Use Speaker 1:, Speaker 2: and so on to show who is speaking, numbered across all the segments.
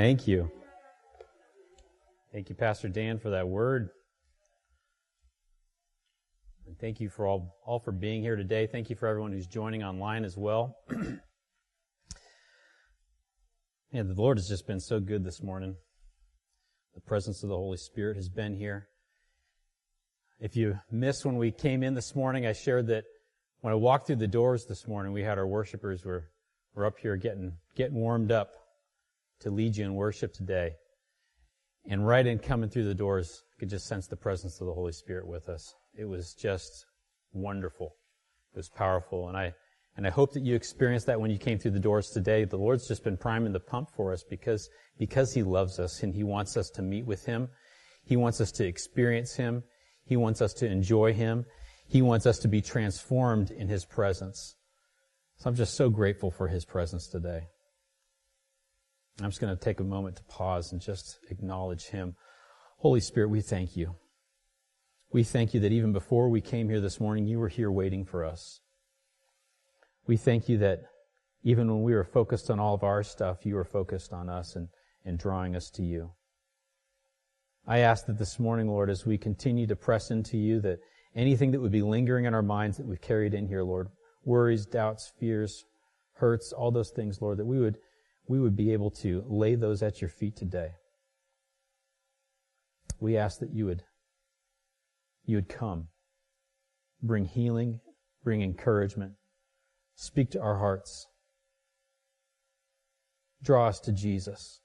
Speaker 1: Thank you. Thank you, Pastor Dan, for that word. And thank you for all, all for being here today. Thank you for everyone who's joining online as well. Yeah, the Lord has just been so good this morning. The presence of the Holy Spirit has been here. If you missed when we came in this morning, I shared that when I walked through the doors this morning, we had our worshipers were, were up here getting, getting warmed up to lead you in worship today. And right in coming through the doors, I could just sense the presence of the Holy Spirit with us. It was just wonderful. It was powerful. And I, and I hope that you experienced that when you came through the doors today. The Lord's just been priming the pump for us because, because He loves us and He wants us to meet with Him. He wants us to experience Him. He wants us to enjoy Him. He wants us to be transformed in His presence. So I'm just so grateful for His presence today. I'm just going to take a moment to pause and just acknowledge Him. Holy Spirit, we thank you. We thank you that even before we came here this morning, you were here waiting for us. We thank you that even when we were focused on all of our stuff, you were focused on us and, and drawing us to you. I ask that this morning, Lord, as we continue to press into you, that anything that would be lingering in our minds that we've carried in here, Lord, worries, doubts, fears, hurts, all those things, Lord, that we would, we would be able to lay those at your feet today. We ask that you would, you would come, bring healing, bring encouragement, Speak to our hearts. Draw us to Jesus.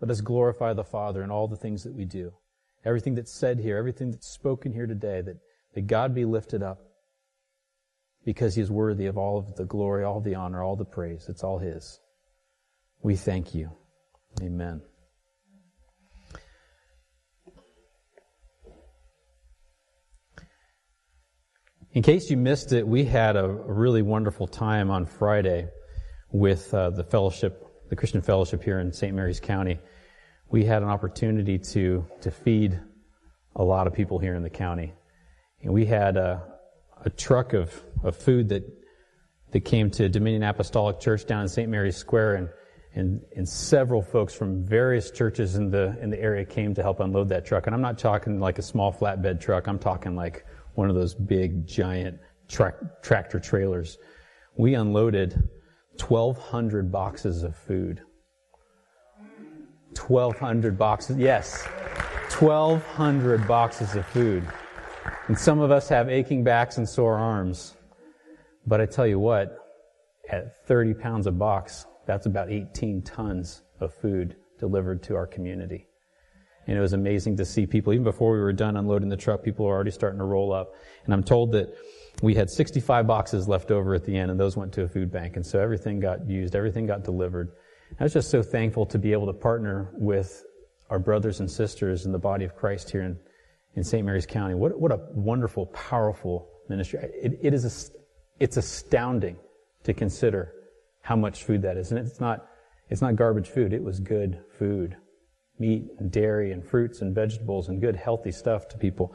Speaker 1: Let us glorify the Father in all the things that we do. Everything that's said here, everything that's spoken here today, that, that God be lifted up because He is worthy of all of the glory, all the honor, all the praise. It's all His. We thank you. Amen. In case you missed it, we had a, really wonderful time on Friday with uh, the fellowship, the Christian fellowship here in St. Mary's County. We had an opportunity to to feed a lot of people here in the county, and we had a, a truck of, of food that that came to Dominion Apostolic Church down in St. Mary's Square, and and, and several folks from various churches in the in the area came to help unload that truck. And I'm not talking like a small flatbed truck. I'm talking like one of those big giant tra- tractor trailers. We unloaded 1,200 boxes of food. 1,200 boxes, yes, 1,200 boxes of food. And some of us have aching backs and sore arms. But I tell you what, at 30 pounds a box, that's about 18 tons of food delivered to our community. And it was amazing to see people, even before we were done unloading the truck, people were already starting to roll up. And I'm told that we had 65 boxes left over at the end, and those went to a food bank. And so everything got used, everything got delivered. I was just so thankful to be able to partner with our brothers and sisters in the body of Christ here in, in St. Mary's County. What, what a wonderful, powerful ministry. It, it is it's astounding to consider how much food that is. And it's not, it's not garbage food. It was good food meat and dairy and fruits and vegetables and good healthy stuff to people.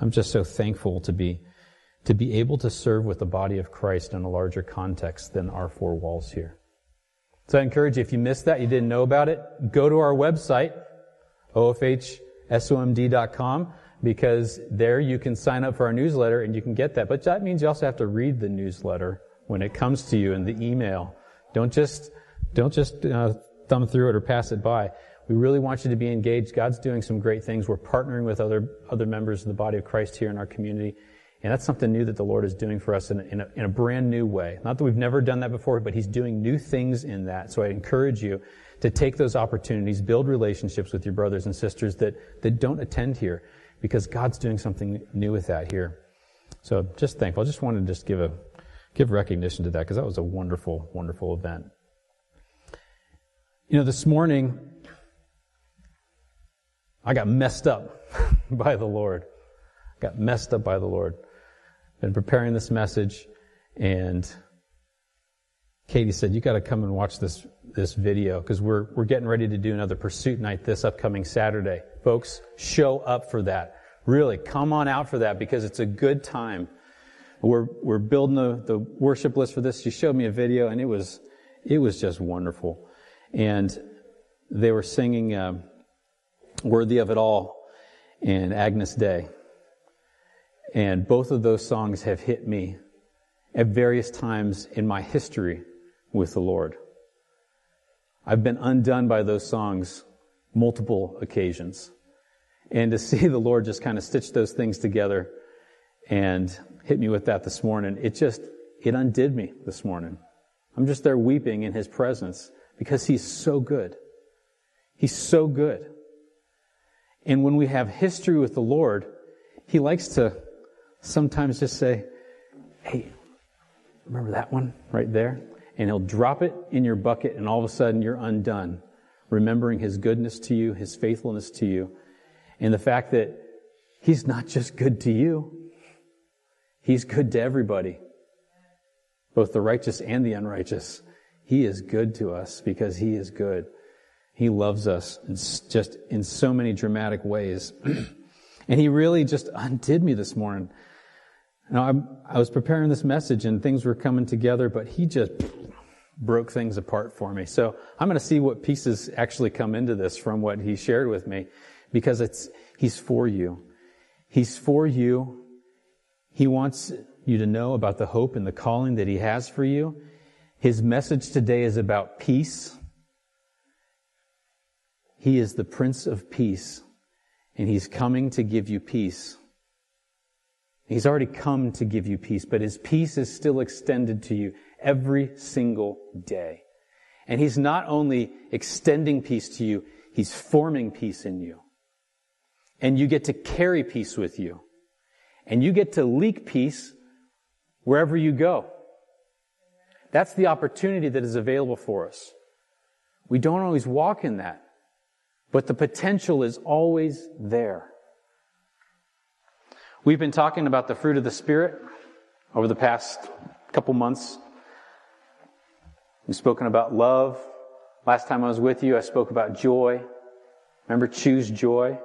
Speaker 1: I'm just so thankful to be to be able to serve with the body of Christ in a larger context than our four walls here. So I encourage you, if you missed that, you didn't know about it, go to our website, ofhsomd.com, because there you can sign up for our newsletter and you can get that. But that means you also have to read the newsletter when it comes to you in the email. Don't just, don't just uh, thumb through it or pass it by. We really want you to be engaged. God's doing some great things. We're partnering with other, other members of the body of Christ here in our community. And that's something new that the Lord is doing for us in, in, a, in a brand new way. Not that we've never done that before, but He's doing new things in that. So I encourage you to take those opportunities, build relationships with your brothers and sisters that, that don't attend here, because God's doing something new with that here. So just thankful. I just wanted to just give a, give recognition to that, because that was a wonderful, wonderful event. You know, this morning, I got messed up by the Lord. Got messed up by the Lord. Been preparing this message, and Katie said, "You got to come and watch this this video because we're we're getting ready to do another pursuit night this upcoming Saturday, folks. Show up for that. Really, come on out for that because it's a good time. We're we're building the the worship list for this. She showed me a video, and it was it was just wonderful. and they were singing uh, "Worthy of It All" and Agnus Dei, and both of those songs have hit me at various times in my history with the Lord. I've been undone by those songs multiple occasions. And to see the Lord just kind of stitch those things together and hit me with that this morning, it just, it undid me this morning. I'm just there weeping in His presence because He's so good. He's so good. And when we have history with the Lord, He likes to sometimes just say, Hey, remember that one right there? And He'll drop it in your bucket, and all of a sudden you're undone, remembering His goodness to you, His faithfulness to you, and the fact that He's not just good to you, He's good to everybody both the righteous and the unrighteous. He is good to us because He is good. He loves us just in so many dramatic ways. and He really just undid me this morning. Now, I was preparing this message and things were coming together, but He just broke things apart for me. So I'm going to see what pieces actually come into this from what He shared with me because it's, He's for you. He's for you. He wants you to know about the hope and the calling that He has for you. His message today is about peace. He is the Prince of Peace, and He's coming to give you peace. He's already come to give you peace, but His peace is still extended to you every single day. And He's not only extending peace to you, He's forming peace in you. And you get to carry peace with you. And you get to leak peace wherever you go. That's the opportunity that is available for us. We don't always walk in that, but the potential is always there. We've been talking about the fruit of the Spirit over the past couple months. We've spoken about love. Last time I was with you, I spoke about joy. Remember, choose joy.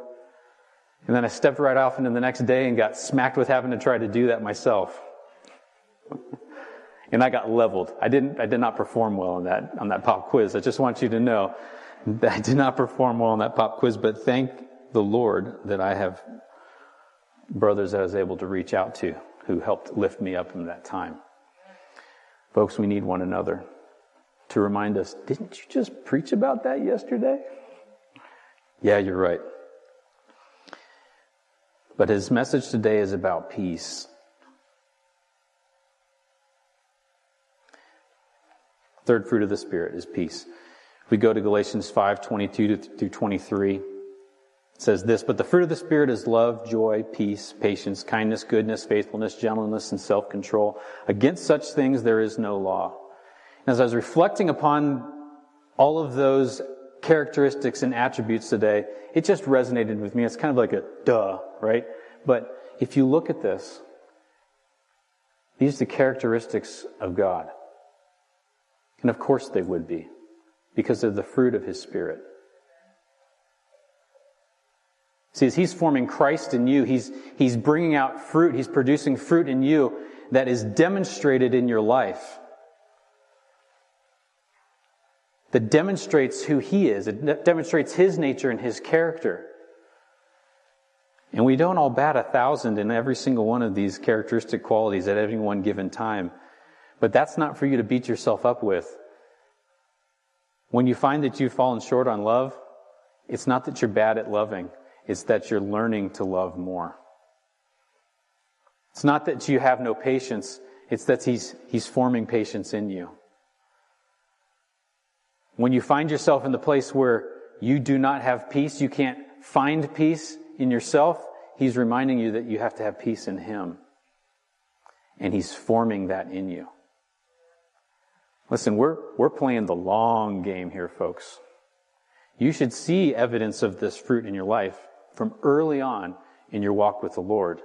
Speaker 1: And then I stepped right off into the next day and got smacked with having to try to do that myself. and I got leveled. I didn't, I did not perform well on that, on that pop quiz. I just want you to know that I did not perform well on that pop quiz, but thank the Lord that I have brothers that I was able to reach out to who helped lift me up in that time. Folks, we need one another to remind us, didn't you just preach about that yesterday? Yeah, you're right. But his message today is about peace. Third fruit of the Spirit is peace. We go to Galatians 5 22 through 23, it says this But the fruit of the Spirit is love, joy, peace, patience, kindness, goodness, faithfulness, gentleness, and self control. Against such things there is no law. As I was reflecting upon all of those characteristics and attributes today, it just resonated with me. It's kind of like a duh, right? But if you look at this, these are the characteristics of God. And of course they would be, because they're the fruit of His Spirit. See, as He's forming Christ in you, He's, He's bringing out fruit, He's producing fruit in you that is demonstrated in your life. That demonstrates who He is. It demonstrates His nature and His character. And we don't all bat a thousand in every single one of these characteristic qualities at any one given time. But that's not for you to beat yourself up with. When you find that you've fallen short on love, it's not that you're bad at loving, it's that you're learning to love more. It's not that you have no patience, it's that he's, he's forming patience in you. When you find yourself in the place where you do not have peace, you can't find peace in yourself, he's reminding you that you have to have peace in him. And he's forming that in you. Listen, we're, we're playing the long game here, folks. You should see evidence of this fruit in your life from early on in your walk with the Lord.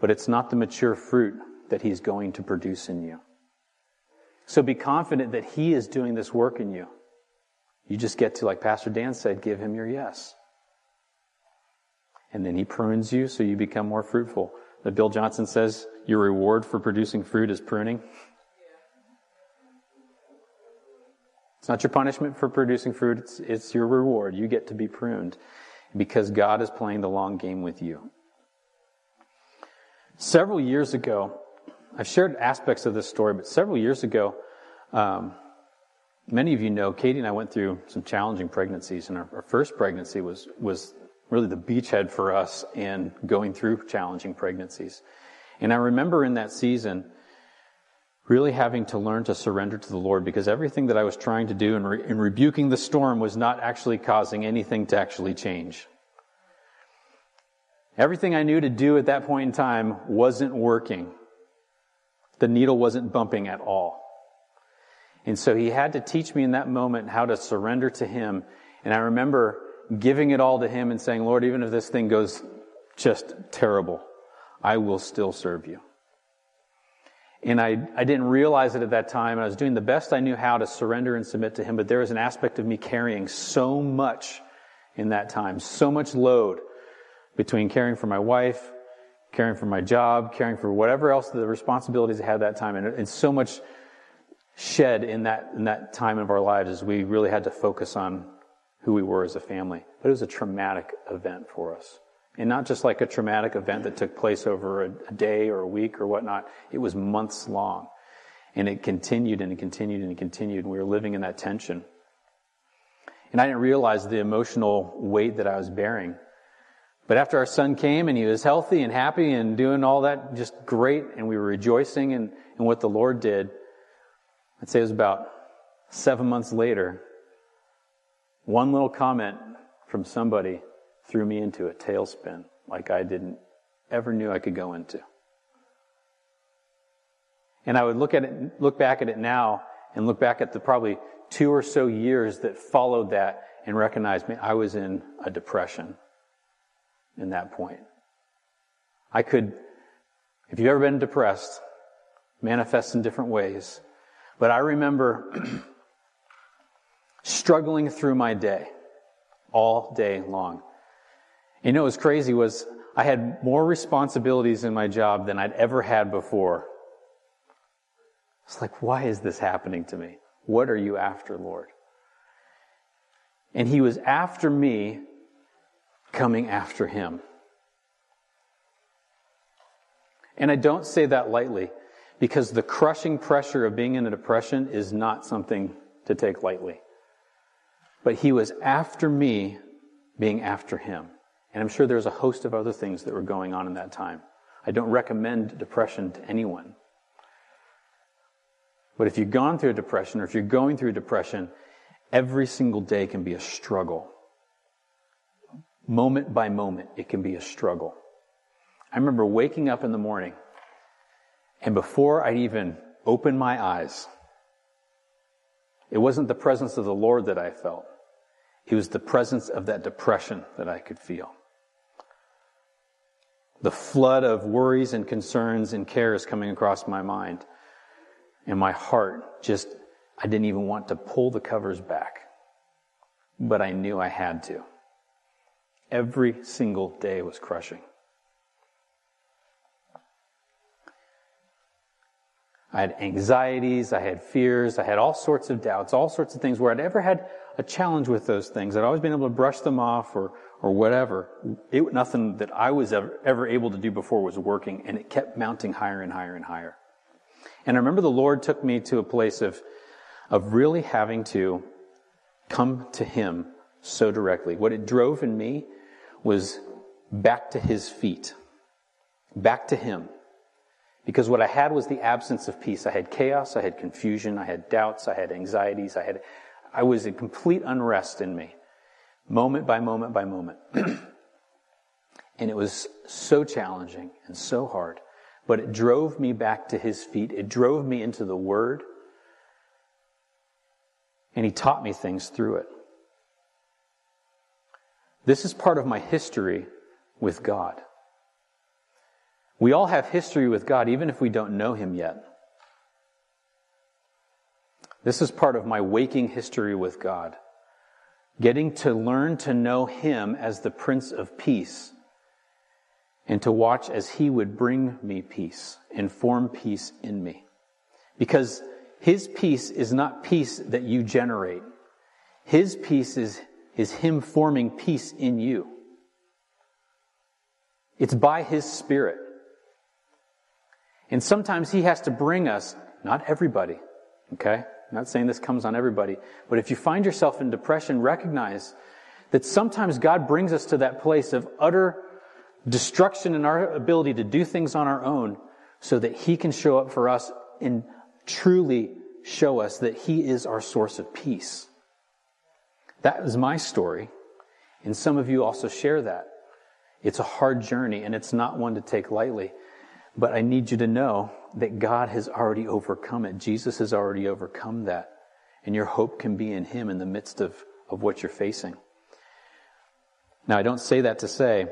Speaker 1: But it's not the mature fruit that He's going to produce in you. So be confident that He is doing this work in you. You just get to, like Pastor Dan said, give Him your yes. And then He prunes you so you become more fruitful. But Bill Johnson says your reward for producing fruit is pruning. It's not your punishment for producing fruit, it's, it's your reward. You get to be pruned because God is playing the long game with you. Several years ago, I've shared aspects of this story, but several years ago, um, many of you know Katie and I went through some challenging pregnancies, and our, our first pregnancy was was really the beachhead for us in going through challenging pregnancies. And I remember in that season really having to learn to surrender to the Lord because everything that I was trying to do in, re- in rebuking the storm was not actually causing anything to actually change. Everything I knew to do at that point in time wasn't working. The needle wasn't bumping at all. And so he had to teach me in that moment how to surrender to him. And I remember giving it all to him and saying, Lord, even if this thing goes just terrible, I will still serve you. And I, I didn't realize it at that time. I was doing the best I knew how to surrender and submit to Him, but there was an aspect of me carrying so much in that time, so much load between caring for my wife, caring for my job, caring for whatever else the responsibilities I had that time, and, and so much shed in that, in that time of our lives as we really had to focus on who we were as a family. But it was a traumatic event for us. And not just like a traumatic event that took place over a, a day or a week or whatnot. It was months long. And it continued and it continued and it continued. And we were living in that tension. And I didn't realize the emotional weight that I was bearing. But after our son came and he was healthy and happy and doing all that just great, and we were rejoicing in, in what the Lord did, I'd say it was about seven months later, one little comment from somebody threw me into a tailspin like I didn't ever knew I could go into. And I would look at it, look back at it now and look back at the probably two or so years that followed that and recognize me, I was in a depression in that point. I could, if you've ever been depressed, manifest in different ways. But I remember struggling through my day all day long. You know, what was crazy was I had more responsibilities in my job than I'd ever had before. It's like, why is this happening to me? What are you after, Lord? And he was after me, coming after him. And I don't say that lightly because the crushing pressure of being in a depression is not something to take lightly. But he was after me, being after him. And I'm sure there's a host of other things that were going on in that time. I don't recommend depression to anyone. But if you've gone through a depression or if you're going through a depression, every single day can be a struggle. Moment by moment, it can be a struggle. I remember waking up in the morning, and before I even opened my eyes, it wasn't the presence of the Lord that I felt. It was the presence of that depression that I could feel. The flood of worries and concerns and cares coming across my mind. And my heart just, I didn't even want to pull the covers back. But I knew I had to. Every single day was crushing. I had anxieties, I had fears, I had all sorts of doubts, all sorts of things where I'd ever had a challenge with those things. I'd always been able to brush them off or, or whatever. It, nothing that I was ever, ever able to do before was working, and it kept mounting higher and higher and higher. And I remember the Lord took me to a place of, of really having to come to Him so directly. What it drove in me was back to His feet, back to Him. Because what I had was the absence of peace. I had chaos, I had confusion, I had doubts, I had anxieties, I had, I was in complete unrest in me, moment by moment by moment. and it was so challenging and so hard. But it drove me back to his feet. It drove me into the word. And he taught me things through it. This is part of my history with God. We all have history with God, even if we don't know Him yet. This is part of my waking history with God. Getting to learn to know Him as the Prince of Peace and to watch as He would bring me peace and form peace in me. Because His peace is not peace that you generate. His peace is, is Him forming peace in you. It's by His Spirit. And sometimes He has to bring us, not everybody, okay? I'm not saying this comes on everybody, but if you find yourself in depression, recognize that sometimes God brings us to that place of utter destruction in our ability to do things on our own so that He can show up for us and truly show us that He is our source of peace. That is my story, and some of you also share that. It's a hard journey, and it's not one to take lightly. But I need you to know that God has already overcome it. Jesus has already overcome that. And your hope can be in Him in the midst of, of what you're facing. Now, I don't say that to say,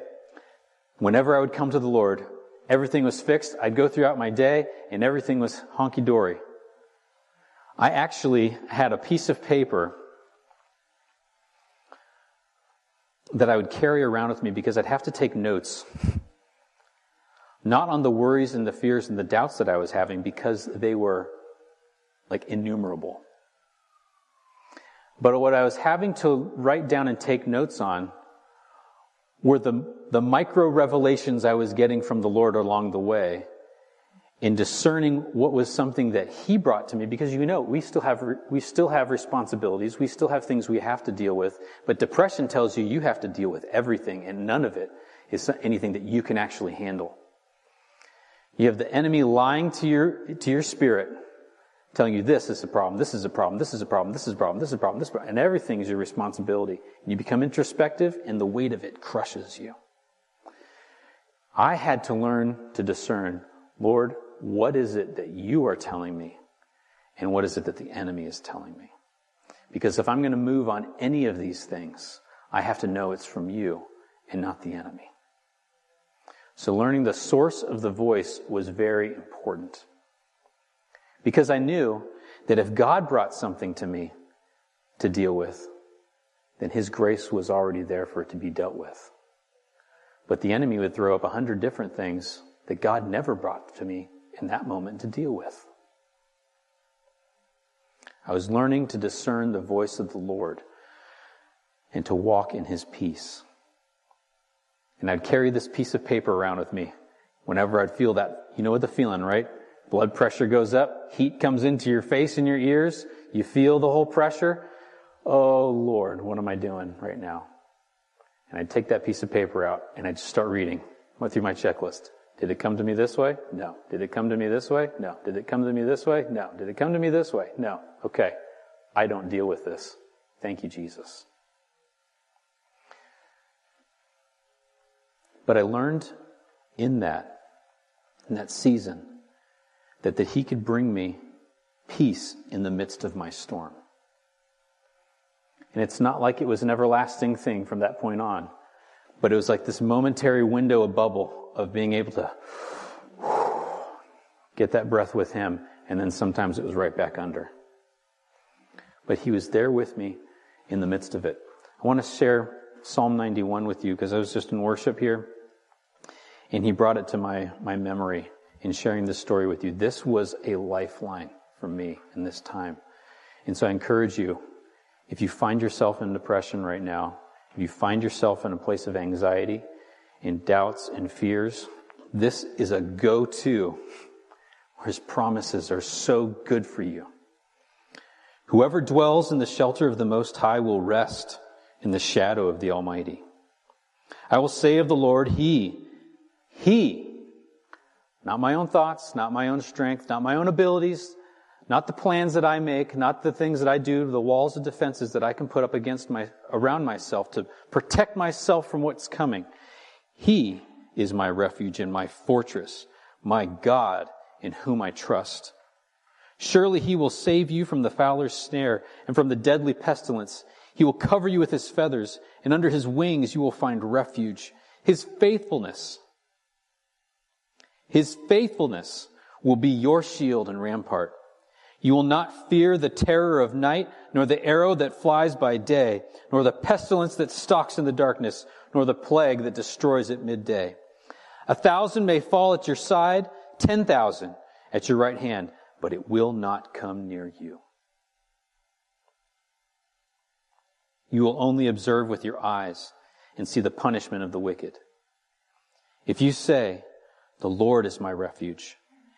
Speaker 1: whenever I would come to the Lord, everything was fixed. I'd go throughout my day and everything was honky dory. I actually had a piece of paper that I would carry around with me because I'd have to take notes. Not on the worries and the fears and the doubts that I was having because they were like innumerable. But what I was having to write down and take notes on were the, the micro revelations I was getting from the Lord along the way in discerning what was something that he brought to me because you know we still have we still have responsibilities. We still have things we have to deal with. But depression tells you you have to deal with everything and none of it is anything that you can actually handle you have the enemy lying to your to your spirit telling you this is a problem this is a problem this is a problem this is a problem this is a problem this is a problem, and everything is your responsibility you become introspective and the weight of it crushes you i had to learn to discern lord what is it that you are telling me? And what is it that the enemy is telling me? Because if I'm going to move on any of these things, I have to know it's from you and not the enemy. So learning the source of the voice was very important. Because I knew that if God brought something to me to deal with, then His grace was already there for it to be dealt with. But the enemy would throw up a hundred different things that God never brought to me in that moment to deal with. I was learning to discern the voice of the Lord and to walk in his peace. And I'd carry this piece of paper around with me whenever I'd feel that. You know what the feeling, right? Blood pressure goes up, heat comes into your face and your ears, you feel the whole pressure. Oh Lord, what am I doing right now? And I'd take that piece of paper out and I'd start reading. Went through my checklist. Did it come to me this way? No. Did it come to me this way? No. Did it come to me this way? No. Did it come to me this way? No. Okay. I don't deal with this. Thank you, Jesus. But I learned in that, in that season, that, that He could bring me peace in the midst of my storm. And it's not like it was an everlasting thing from that point on, but it was like this momentary window, a bubble of being able to get that breath with him, and then sometimes it was right back under. But he was there with me in the midst of it. I want to share Psalm 91 with you because I was just in worship here, and he brought it to my, my memory in sharing this story with you. This was a lifeline for me in this time. And so I encourage you, if you find yourself in depression right now, if you find yourself in a place of anxiety, in doubts and fears, this is a go to where his promises are so good for you. Whoever dwells in the shelter of the Most High will rest in the shadow of the Almighty. I will say of the Lord, He, He, not my own thoughts, not my own strength, not my own abilities, not the plans that I make, not the things that I do, the walls of defenses that I can put up against my, around myself to protect myself from what's coming. He is my refuge and my fortress, my God in whom I trust. Surely he will save you from the fowler's snare and from the deadly pestilence. He will cover you with his feathers, and under his wings you will find refuge. His faithfulness, his faithfulness will be your shield and rampart. You will not fear the terror of night, nor the arrow that flies by day, nor the pestilence that stalks in the darkness, nor the plague that destroys at midday. A thousand may fall at your side, ten thousand at your right hand, but it will not come near you. You will only observe with your eyes and see the punishment of the wicked. If you say, The Lord is my refuge,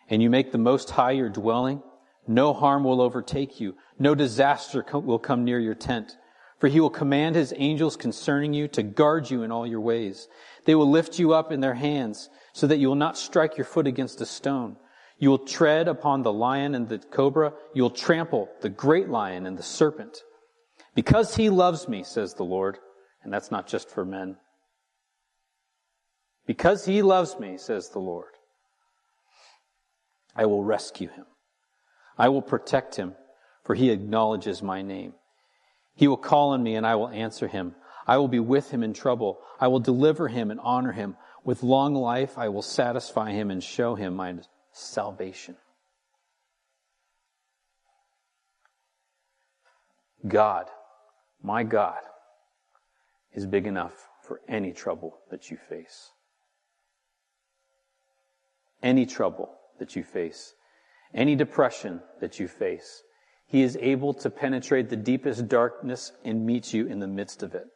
Speaker 1: and you make the Most High your dwelling, no harm will overtake you, no disaster will come near your tent. For he will command his angels concerning you to guard you in all your ways. They will lift you up in their hands so that you will not strike your foot against a stone. You will tread upon the lion and the cobra. You will trample the great lion and the serpent. Because he loves me, says the Lord, and that's not just for men. Because he loves me, says the Lord, I will rescue him. I will protect him, for he acknowledges my name. He will call on me, and I will answer him. I will be with him in trouble. I will deliver him and honor him. With long life, I will satisfy him and show him my salvation. God my God is big enough for any trouble that you face. Any trouble that you face, any depression that you face, He is able to penetrate the deepest darkness and meet you in the midst of it.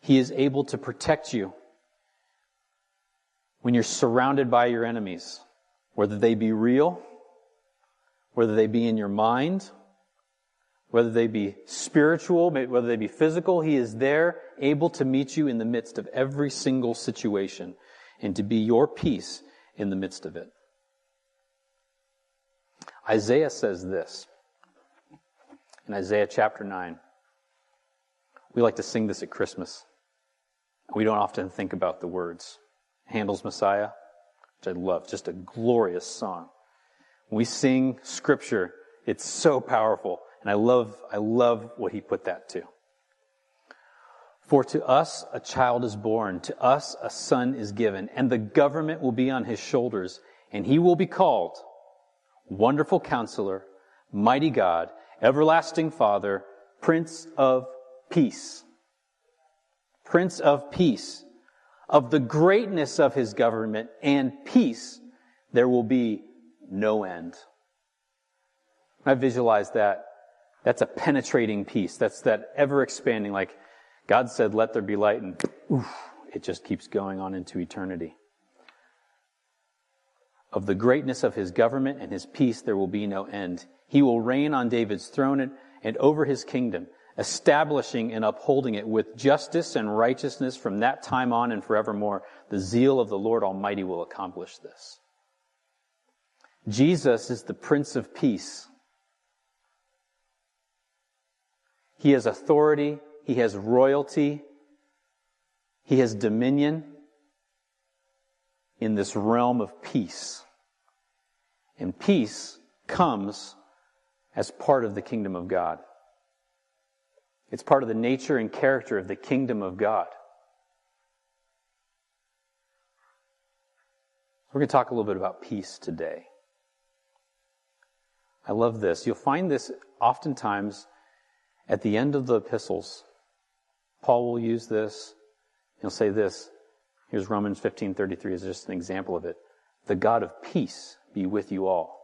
Speaker 1: He is able to protect you when you're surrounded by your enemies, whether they be real, whether they be in your mind, whether they be spiritual, whether they be physical, He is there, able to meet you in the midst of every single situation and to be your peace in the midst of it. Isaiah says this in Isaiah chapter 9. We like to sing this at Christmas. We don't often think about the words. Handel's Messiah, which I love, just a glorious song. When we sing scripture, it's so powerful. And I love, I love what he put that to. For to us a child is born, to us a son is given, and the government will be on his shoulders, and he will be called Wonderful Counselor, Mighty God, Everlasting Father, Prince of Peace. Prince of Peace. Of the greatness of his government and peace, there will be no end. I visualize that that's a penetrating peace. That's that ever expanding, like God said, let there be light, and oof, it just keeps going on into eternity. Of the greatness of his government and his peace, there will be no end. He will reign on David's throne and, and over his kingdom, establishing and upholding it with justice and righteousness from that time on and forevermore. The zeal of the Lord Almighty will accomplish this. Jesus is the Prince of Peace. He has authority, he has royalty, he has dominion in this realm of peace. And peace comes as part of the kingdom of God. It's part of the nature and character of the kingdom of God. We're going to talk a little bit about peace today. I love this. You'll find this oftentimes at the end of the epistles, Paul will use this. He'll say this. Here's Romans 15:33 as just an example of it. The God of peace be with you all.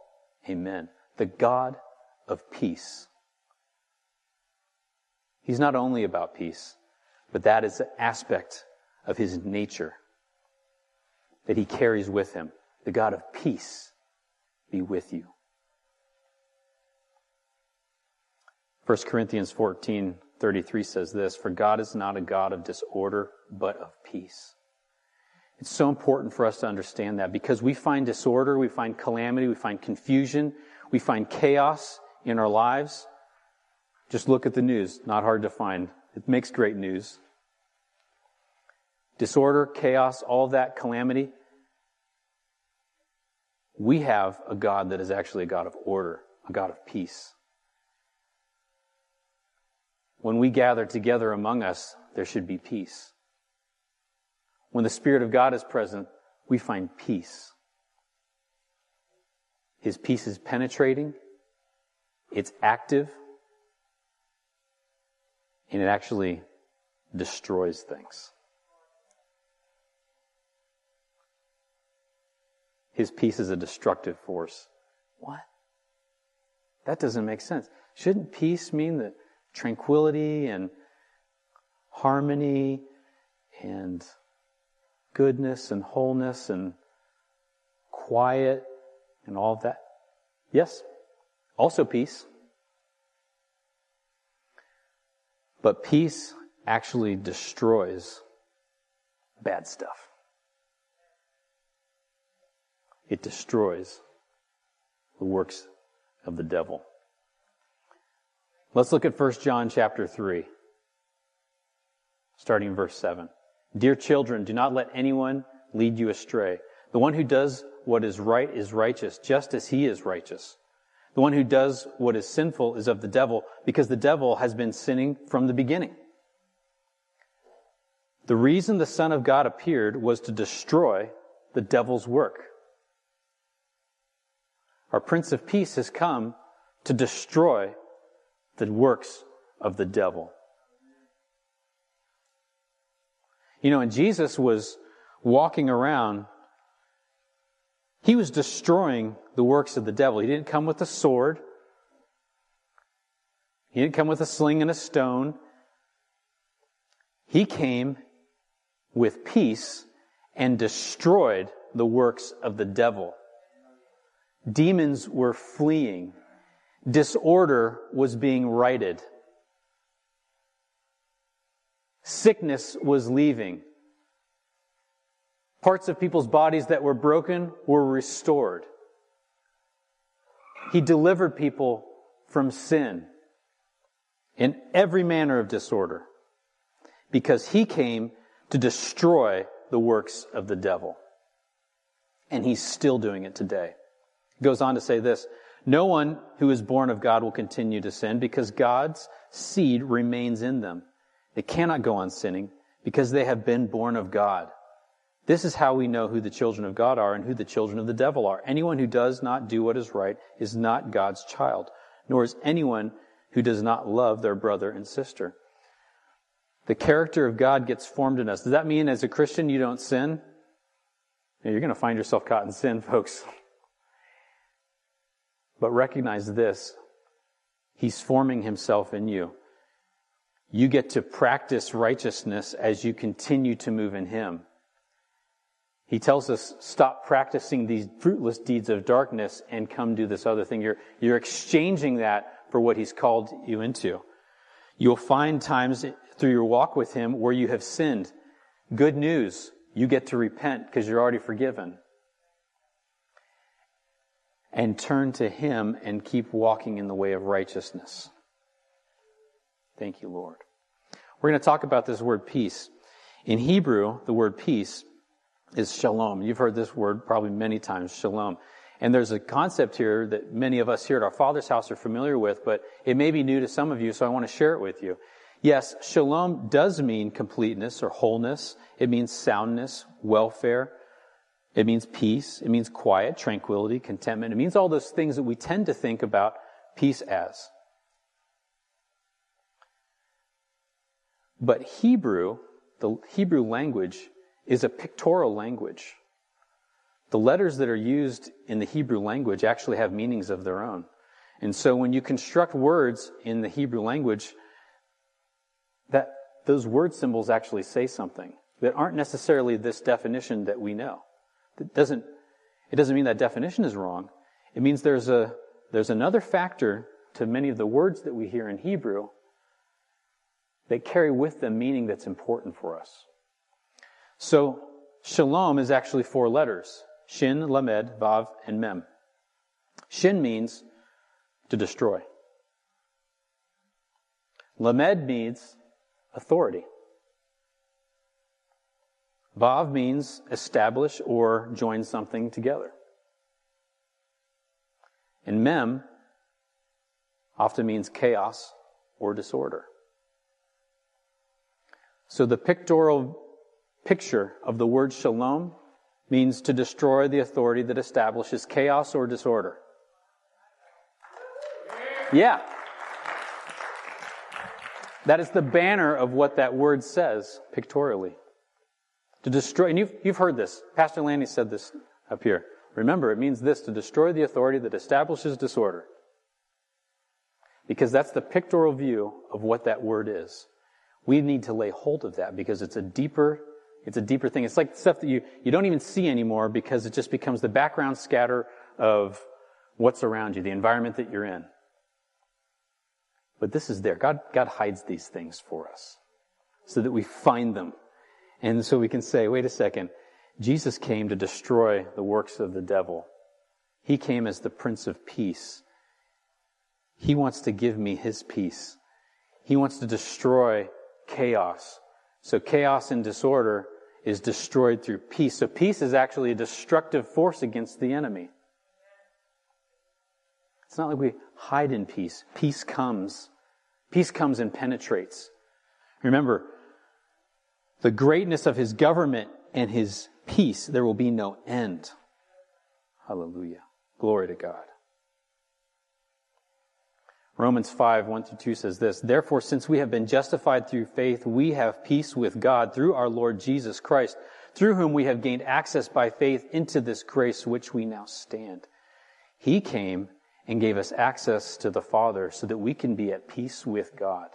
Speaker 1: Amen. The God of peace. He's not only about peace, but that is an aspect of his nature that he carries with him. The God of peace be with you. 1 Corinthians 14 33 says this For God is not a God of disorder, but of peace. It's so important for us to understand that because we find disorder, we find calamity, we find confusion, we find chaos in our lives. Just look at the news. Not hard to find. It makes great news. Disorder, chaos, all that calamity. We have a God that is actually a God of order, a God of peace. When we gather together among us, there should be peace. When the Spirit of God is present, we find peace. His peace is penetrating, it's active, and it actually destroys things. his peace is a destructive force. What? That doesn't make sense. Shouldn't peace mean that tranquility and harmony and goodness and wholeness and quiet and all of that? Yes. Also peace. But peace actually destroys bad stuff. It destroys the works of the devil. Let's look at 1 John chapter 3, starting in verse 7. Dear children, do not let anyone lead you astray. The one who does what is right is righteous, just as he is righteous. The one who does what is sinful is of the devil, because the devil has been sinning from the beginning. The reason the Son of God appeared was to destroy the devil's work. Our Prince of Peace has come to destroy the works of the devil. You know, and Jesus was walking around, he was destroying the works of the devil. He didn't come with a sword. He didn't come with a sling and a stone. He came with peace and destroyed the works of the devil. Demons were fleeing. Disorder was being righted. Sickness was leaving. Parts of people's bodies that were broken were restored. He delivered people from sin in every manner of disorder because he came to destroy the works of the devil. And he's still doing it today. He goes on to say this No one who is born of God will continue to sin because God's seed remains in them. They cannot go on sinning because they have been born of God. This is how we know who the children of God are and who the children of the devil are. Anyone who does not do what is right is not God's child, nor is anyone who does not love their brother and sister. The character of God gets formed in us. Does that mean as a Christian you don't sin? You're going to find yourself caught in sin, folks. But recognize this He's forming Himself in you. You get to practice righteousness as you continue to move in Him. He tells us, stop practicing these fruitless deeds of darkness and come do this other thing. You're, you're exchanging that for what He's called you into. You'll find times through your walk with Him where you have sinned. Good news. You get to repent because you're already forgiven. And turn to Him and keep walking in the way of righteousness. Thank you, Lord. We're going to talk about this word peace. In Hebrew, the word peace is shalom. You've heard this word probably many times, shalom. And there's a concept here that many of us here at our Father's house are familiar with, but it may be new to some of you, so I want to share it with you. Yes, shalom does mean completeness or wholeness. It means soundness, welfare. It means peace. It means quiet, tranquility, contentment. It means all those things that we tend to think about peace as. But Hebrew, the Hebrew language, is a pictorial language. The letters that are used in the Hebrew language actually have meanings of their own. And so when you construct words in the Hebrew language, that those word symbols actually say something that aren't necessarily this definition that we know. It doesn't, it doesn't mean that definition is wrong. It means there's a, there's another factor to many of the words that we hear in Hebrew that carry with them meaning that's important for us. So, shalom is actually four letters. Shin, Lamed, Vav, and Mem. Shin means to destroy. Lamed means authority. Vav means establish or join something together. And Mem often means chaos or disorder. So the pictorial picture of the word shalom means to destroy the authority that establishes chaos or disorder. Yeah. That is the banner of what that word says pictorially. To destroy, and you've, you've heard this. Pastor Lanny said this up here. Remember, it means this to destroy the authority that establishes disorder. Because that's the pictorial view of what that word is. We need to lay hold of that because it's a deeper, it's a deeper thing. It's like stuff that you, you don't even see anymore because it just becomes the background scatter of what's around you, the environment that you're in. But this is there. God, God hides these things for us so that we find them. And so we can say, wait a second, Jesus came to destroy the works of the devil. He came as the Prince of Peace. He wants to give me his peace. He wants to destroy chaos. So chaos and disorder is destroyed through peace. So peace is actually a destructive force against the enemy. It's not like we hide in peace. Peace comes. Peace comes and penetrates. Remember, the greatness of his government and his peace, there will be no end. Hallelujah. Glory to God. Romans 5, 1 through 2 says this, Therefore, since we have been justified through faith, we have peace with God through our Lord Jesus Christ, through whom we have gained access by faith into this grace which we now stand. He came and gave us access to the Father so that we can be at peace with God.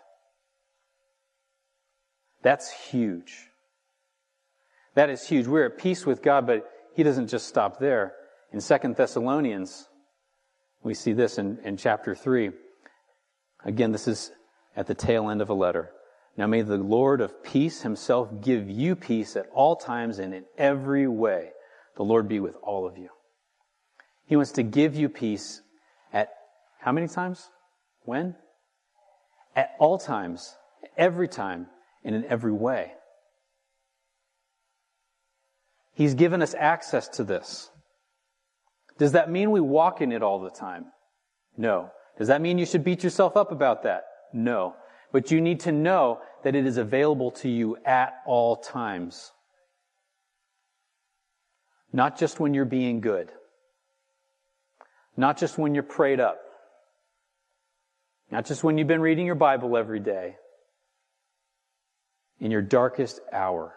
Speaker 1: That's huge. That is huge. We're at peace with God, but He doesn't just stop there. In Second Thessalonians, we see this in, in chapter 3. Again, this is at the tail end of a letter. Now may the Lord of peace himself give you peace at all times and in every way. The Lord be with all of you. He wants to give you peace at how many times? When? At all times, every time, and in every way. He's given us access to this. Does that mean we walk in it all the time? No. Does that mean you should beat yourself up about that? No. But you need to know that it is available to you at all times. Not just when you're being good. Not just when you're prayed up. Not just when you've been reading your Bible every day. In your darkest hour.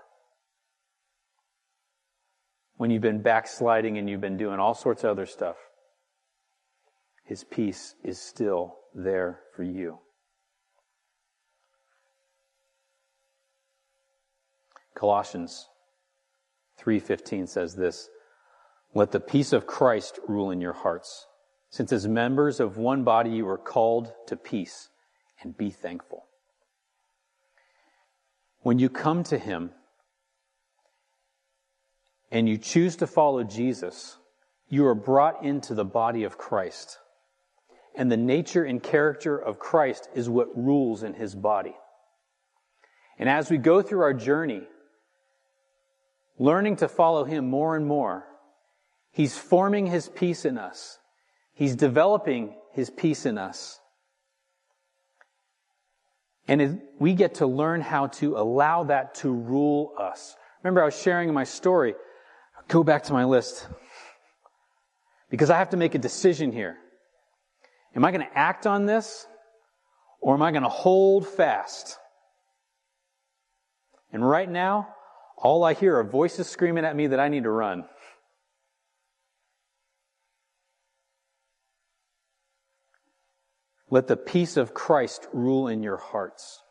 Speaker 1: When you've been backsliding and you've been doing all sorts of other stuff. His peace is still there for you. Colossians 3:15 says this, "Let the peace of Christ rule in your hearts, since as members of one body you are called to peace, and be thankful." When you come to him and you choose to follow Jesus, you are brought into the body of Christ and the nature and character of Christ is what rules in his body. And as we go through our journey, learning to follow him more and more, he's forming his peace in us. He's developing his peace in us. And we get to learn how to allow that to rule us. Remember, I was sharing my story. Go back to my list. Because I have to make a decision here. Am I going to act on this or am I going to hold fast? And right now, all I hear are voices screaming at me that I need to run. Let the peace of Christ rule in your hearts.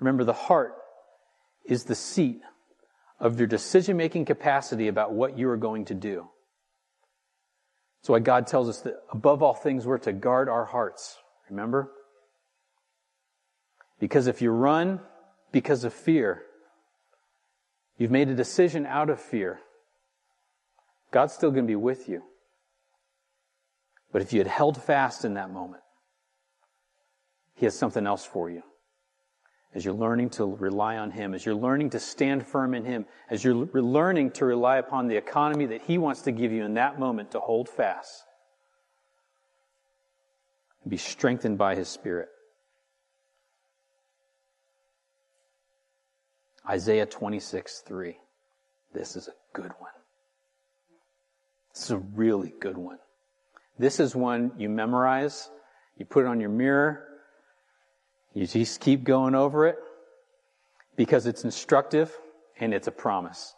Speaker 1: Remember, the heart is the seat of your decision making capacity about what you are going to do. That's why God tells us that above all things we're to guard our hearts. Remember? Because if you run because of fear, you've made a decision out of fear, God's still going to be with you. But if you had held fast in that moment, He has something else for you as you're learning to rely on Him, as you're learning to stand firm in Him, as you're learning to rely upon the economy that He wants to give you in that moment to hold fast and be strengthened by His Spirit. Isaiah 26, 3. This is a good one. This is a really good one. This is one you memorize, you put it on your mirror, you just keep going over it because it's instructive and it's a promise.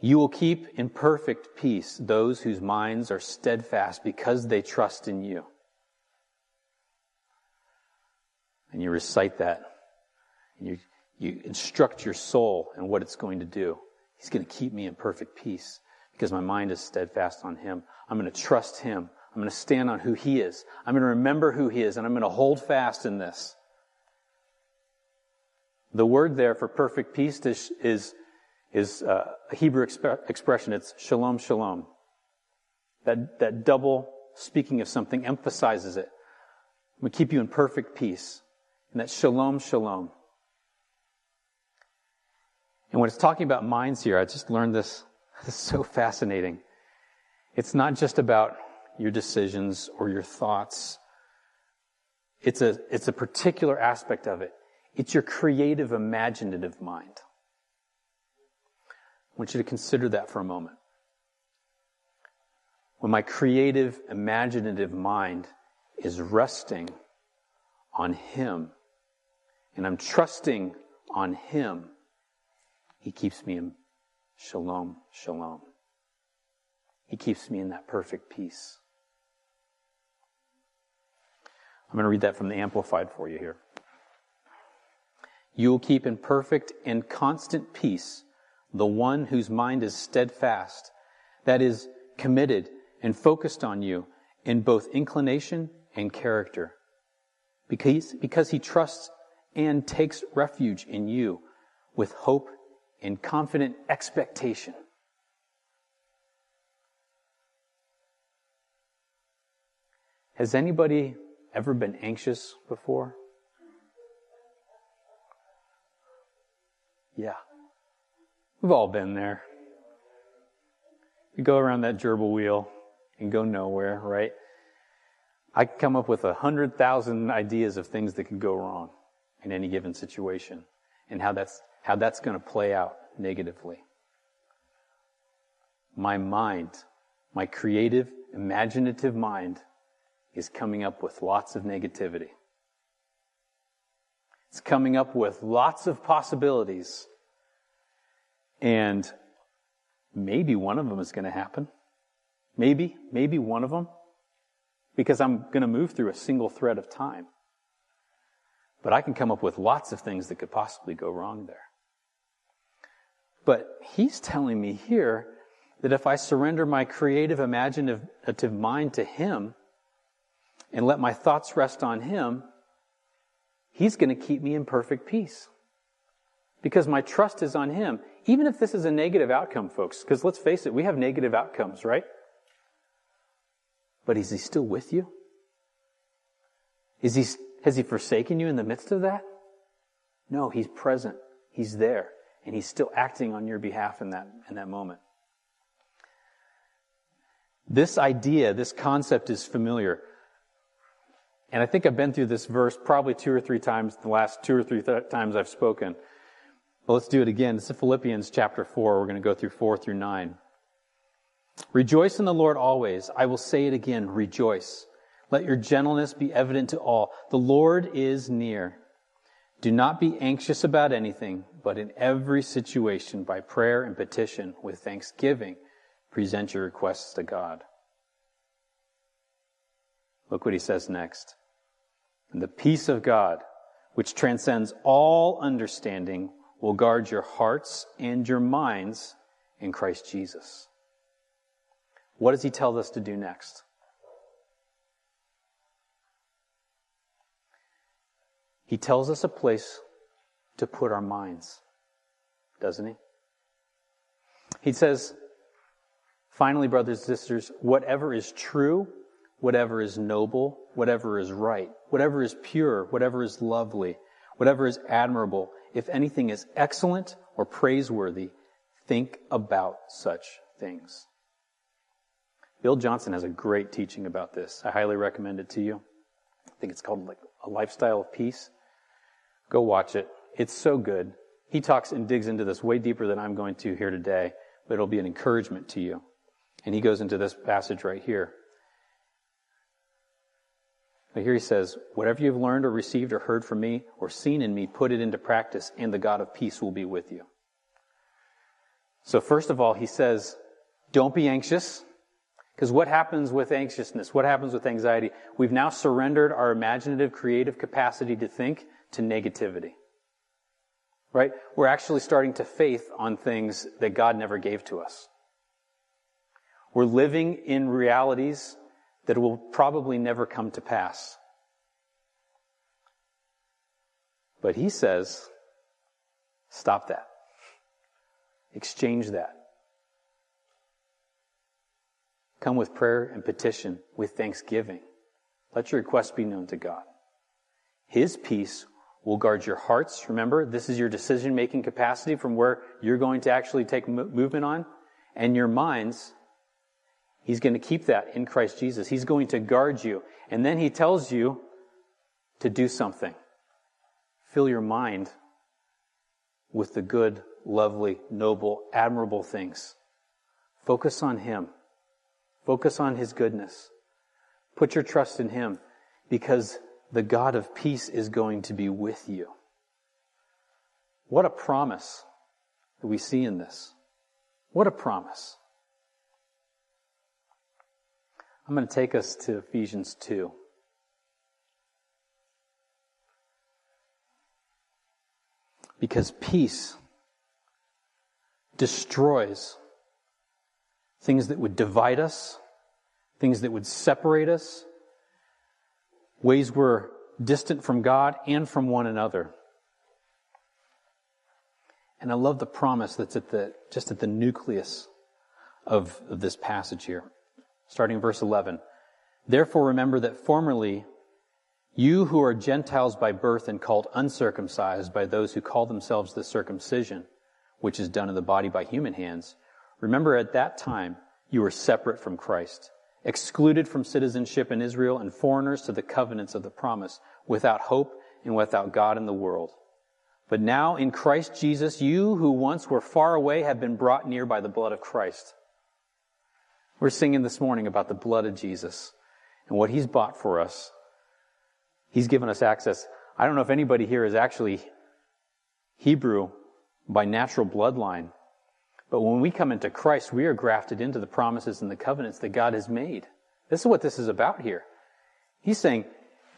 Speaker 1: You will keep in perfect peace those whose minds are steadfast because they trust in you. And you recite that. And you, you instruct your soul in what it's going to do. He's going to keep me in perfect peace because my mind is steadfast on Him. I'm going to trust Him. I'm going to stand on who He is. I'm going to remember who He is, and I'm going to hold fast in this. The word there for perfect peace is, is is uh, a Hebrew exp- expression. It's shalom, shalom. That, that double speaking of something emphasizes it. We keep you in perfect peace. And that shalom, shalom. And when it's talking about minds here, I just learned this. Is so fascinating. It's not just about your decisions or your thoughts. It's a, it's a particular aspect of it. It's your creative, imaginative mind. I want you to consider that for a moment. When my creative, imaginative mind is resting on Him and I'm trusting on Him, He keeps me in shalom, shalom. He keeps me in that perfect peace. I'm going to read that from the Amplified for you here. You will keep in perfect and constant peace the one whose mind is steadfast, that is, committed and focused on you in both inclination and character, because, because he trusts and takes refuge in you with hope and confident expectation. Has anybody ever been anxious before? Yeah. We've all been there. You go around that gerbil wheel and go nowhere, right? I can come up with a hundred thousand ideas of things that could go wrong in any given situation and how that's, how that's going to play out negatively. My mind, my creative, imaginative mind is coming up with lots of negativity. It's coming up with lots of possibilities and maybe one of them is going to happen. Maybe, maybe one of them. Because I'm going to move through a single thread of time. But I can come up with lots of things that could possibly go wrong there. But he's telling me here that if I surrender my creative, imaginative mind to him and let my thoughts rest on him, he's going to keep me in perfect peace. Because my trust is on him even if this is a negative outcome, folks, because let's face it, we have negative outcomes, right? But is he still with you? Is he, has he forsaken you in the midst of that? No, he's present. He's there. And he's still acting on your behalf in that, in that moment. This idea, this concept is familiar. And I think I've been through this verse probably two or three times, the last two or three th- times I've spoken. But let's do it again. It's Philippians chapter 4. We're going to go through 4 through 9. Rejoice in the Lord always. I will say it again. Rejoice. Let your gentleness be evident to all. The Lord is near. Do not be anxious about anything, but in every situation, by prayer and petition, with thanksgiving, present your requests to God. Look what he says next. And the peace of God, which transcends all understanding, will guard your hearts and your minds in Christ Jesus. What does he tell us to do next? He tells us a place to put our minds, doesn't he? He says, finally, brothers and sisters, whatever is true, whatever is noble, whatever is right, whatever is pure, whatever is lovely, whatever is admirable, if anything is excellent or praiseworthy, think about such things. Bill Johnson has a great teaching about this. I highly recommend it to you. I think it's called like a lifestyle of peace. Go watch it. It's so good. He talks and digs into this way deeper than I'm going to here today, but it'll be an encouragement to you. And he goes into this passage right here. But here he says, Whatever you've learned or received or heard from me or seen in me, put it into practice, and the God of peace will be with you. So, first of all, he says, don't be anxious. Because what happens with anxiousness? What happens with anxiety? We've now surrendered our imaginative, creative capacity to think to negativity. Right? We're actually starting to faith on things that God never gave to us. We're living in realities that will probably never come to pass. But he says, stop that. Exchange that. Come with prayer and petition, with thanksgiving. Let your requests be known to God. His peace will guard your hearts. Remember, this is your decision making capacity from where you're going to actually take movement on. And your minds, He's going to keep that in Christ Jesus. He's going to guard you. And then He tells you to do something. Fill your mind with the good, lovely, noble, admirable things. Focus on Him. Focus on His goodness. Put your trust in Him because the God of peace is going to be with you. What a promise that we see in this. What a promise. I'm going to take us to Ephesians 2. Because peace destroys things that would divide us, things that would separate us, ways we're distant from God and from one another. And I love the promise that's at the, just at the nucleus of, of this passage here. Starting in verse 11. Therefore remember that formerly you who are Gentiles by birth and called uncircumcised by those who call themselves the circumcision, which is done in the body by human hands, remember at that time you were separate from Christ, excluded from citizenship in Israel and foreigners to the covenants of the promise, without hope and without God in the world. But now in Christ Jesus, you who once were far away have been brought near by the blood of Christ. We're singing this morning about the blood of Jesus and what he's bought for us. He's given us access. I don't know if anybody here is actually Hebrew by natural bloodline. But when we come into Christ, we are grafted into the promises and the covenants that God has made. This is what this is about here. He's saying,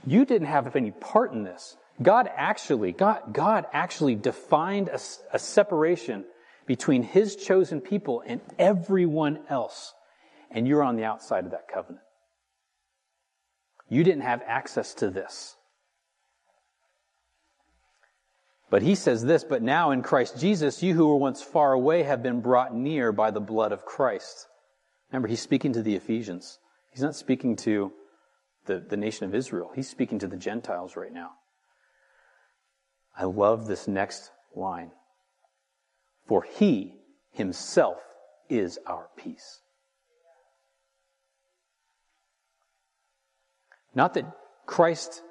Speaker 1: you didn't have any part in this. God actually, God, God actually defined a, a separation between His chosen people and everyone else. And you're on the outside of that covenant. You didn't have access to this. But he says this, but now in Christ Jesus, you who were once far away have been brought near by the blood of Christ. Remember, he's speaking to the Ephesians. He's not speaking to the, the nation of Israel. He's speaking to the Gentiles right now. I love this next line. For he himself is our peace. Not that Christ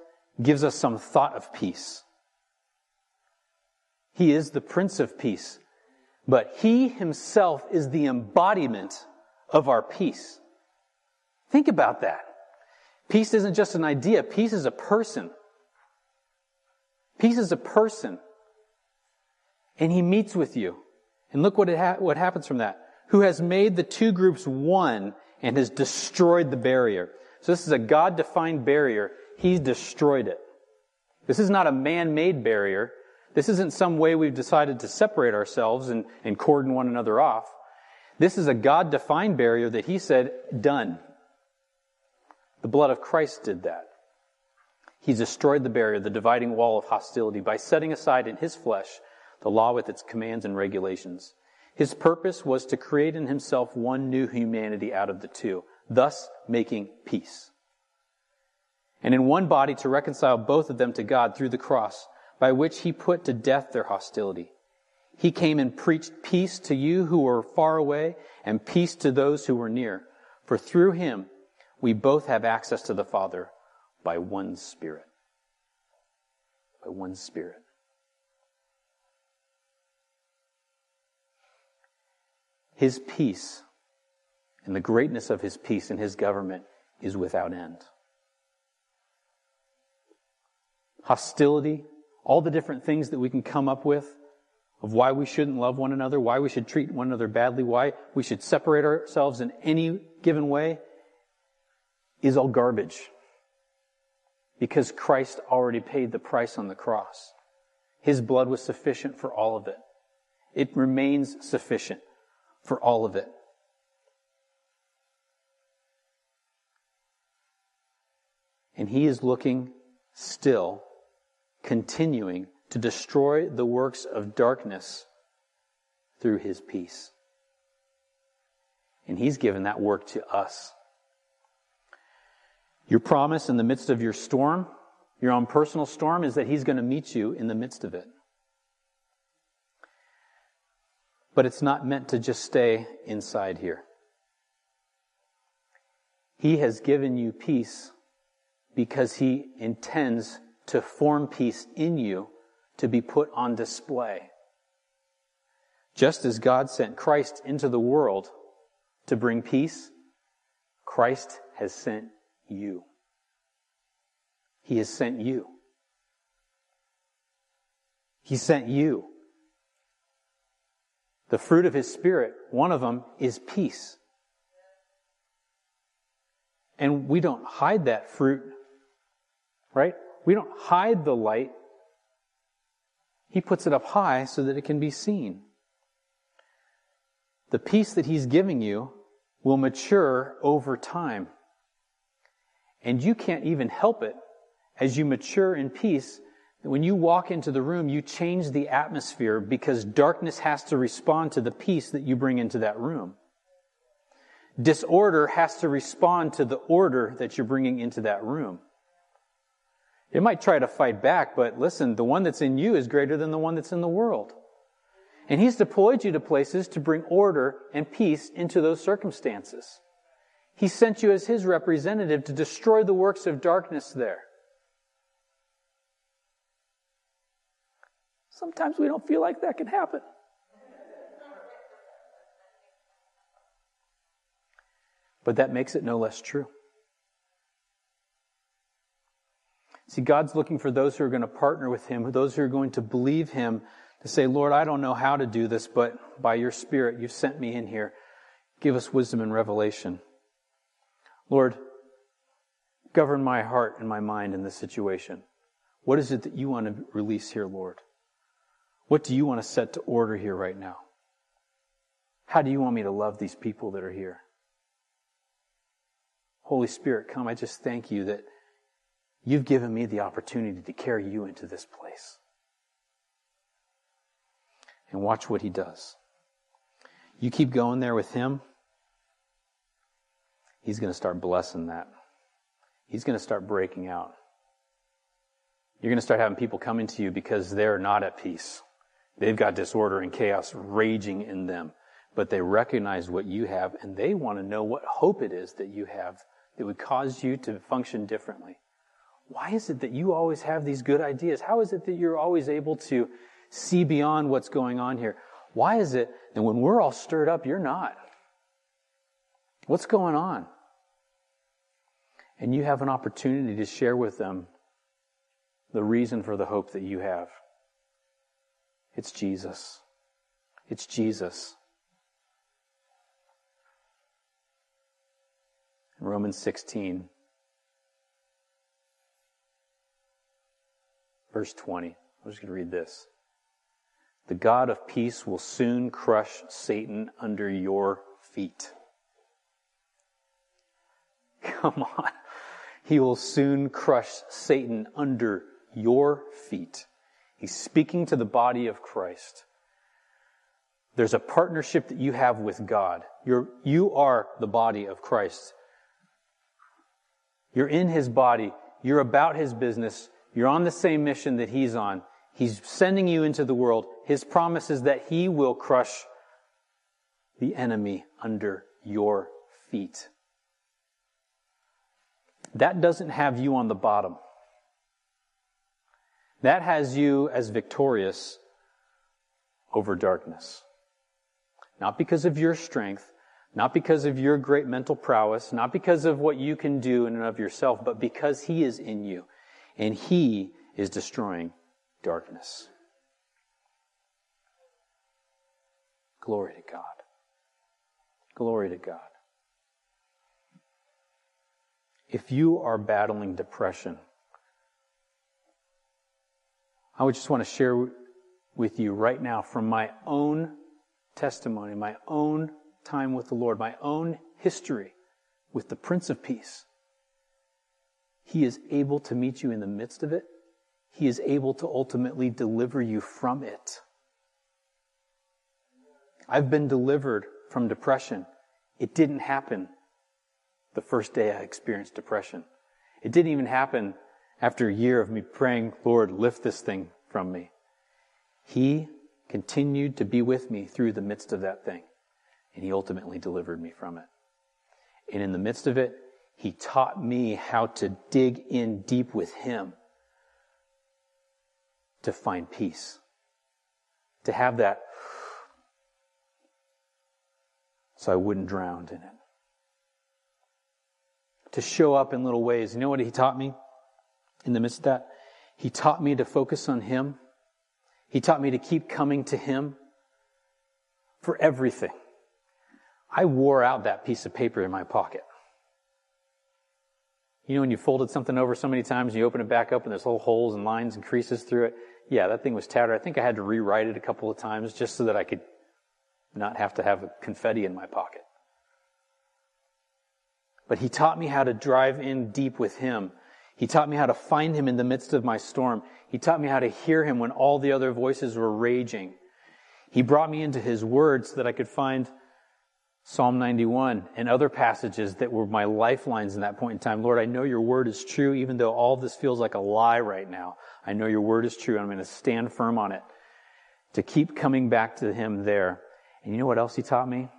Speaker 1: gives us some thought of peace. He is the Prince of Peace. But He Himself is the embodiment of our peace. Think about that. Peace isn't just an idea, peace is a person. Peace is a person. And He meets with you. And look what, ha- what happens from that. Who has made the two groups one and has destroyed the barrier. So this is a God defined barrier. He's destroyed it. This is not a man made barrier. This isn't some way we've decided to separate ourselves and, and cordon one another off. This is a God defined barrier that He said, done. The blood of Christ did that. He's destroyed the barrier, the dividing wall of hostility, by setting aside in His flesh the law with its commands and regulations. His purpose was to create in Himself one new humanity out of the two, thus making peace. And in one body to reconcile both of them to God through the cross by which he put to death their hostility. He came and preached peace to you who were far away and peace to those who were near. For through him we both have access to the Father by one Spirit. By one Spirit. His peace and the greatness of his peace and his government is without end. Hostility all the different things that we can come up with, of why we shouldn't love one another, why we should treat one another badly, why we should separate ourselves in any given way is all garbage. Because Christ already paid the price on the cross. His blood was sufficient for all of it. It remains sufficient for all of it. And he is looking still, continuing to destroy the works of darkness through his peace. And he's given that work to us. Your promise in the midst of your storm, your own personal storm, is that he's going to meet you in the midst of it. But it's not meant to just stay inside here. He has given you peace because he intends to form peace in you to be put on display. Just as God sent Christ into the world to bring peace, Christ has sent you. He has sent you. He sent you. The fruit of His Spirit, one of them is peace. And we don't hide that fruit, right? We don't hide the light he puts it up high so that it can be seen. The peace that He's giving you will mature over time. And you can't even help it as you mature in peace. When you walk into the room, you change the atmosphere because darkness has to respond to the peace that you bring into that room. Disorder has to respond to the order that you're bringing into that room. It might try to fight back, but listen, the one that's in you is greater than the one that's in the world. And He's deployed you to places to bring order and peace into those circumstances. He sent you as His representative to destroy the works of darkness there. Sometimes we don't feel like that can happen. But that makes it no less true. See, God's looking for those who are going to partner with Him, those who are going to believe Him, to say, Lord, I don't know how to do this, but by your Spirit, you've sent me in here. Give us wisdom and revelation. Lord, govern my heart and my mind in this situation. What is it that you want to release here, Lord? What do you want to set to order here right now? How do you want me to love these people that are here? Holy Spirit, come. I just thank you that You've given me the opportunity to carry you into this place. And watch what he does. You keep going there with him, he's going to start blessing that. He's going to start breaking out. You're going to start having people coming to you because they're not at peace. They've got disorder and chaos raging in them, but they recognize what you have and they want to know what hope it is that you have that would cause you to function differently. Why is it that you always have these good ideas? How is it that you're always able to see beyond what's going on here? Why is it that when we're all stirred up, you're not? What's going on? And you have an opportunity to share with them the reason for the hope that you have. It's Jesus. It's Jesus. Romans 16, Verse 20. I'm just going to read this. The God of peace will soon crush Satan under your feet. Come on. He will soon crush Satan under your feet. He's speaking to the body of Christ. There's a partnership that you have with God. You're, you are the body of Christ. You're in his body. You're about his business. You're on the same mission that he's on. He's sending you into the world. His promise is that he will crush the enemy under your feet. That doesn't have you on the bottom. That has you as victorious over darkness. Not because of your strength, not because of your great mental prowess, not because of what you can do in and of yourself, but because He is in you and he is destroying darkness. Glory to God. Glory to God. If you are battling depression, I would just want to share with you right now from my own testimony, my own time with the Lord, my own history with the Prince of Peace. He is able to meet you in the midst of it. He is able to ultimately deliver you from it. I've been delivered from depression. It didn't happen the first day I experienced depression. It didn't even happen after a year of me praying, Lord, lift this thing from me. He continued to be with me through the midst of that thing, and He ultimately delivered me from it. And in the midst of it, He taught me how to dig in deep with Him to find peace, to have that so I wouldn't drown in it. To show up in little ways. You know what he taught me in the midst of that? He taught me to focus on him. He taught me to keep coming to him for everything. I wore out that piece of paper in my pocket. You know, when you folded something over so many times and you open it back up and there's little holes and lines and creases through it. Yeah, that thing was tattered. I think I had to rewrite it a couple of times just so that I could not have to have a confetti in my pocket. But he taught me how to drive in deep with him. He taught me how to find him in the midst of my storm. He taught me how to hear him when all the other voices were raging. He brought me into his word so that I could find Psalm 91 and other passages that were my lifelines in that point in time. Lord, I know your word is true, even though all this feels like a lie right now. I know your word is true, and I'm going to stand firm on it. To keep coming back to him there. And you know what else he taught me?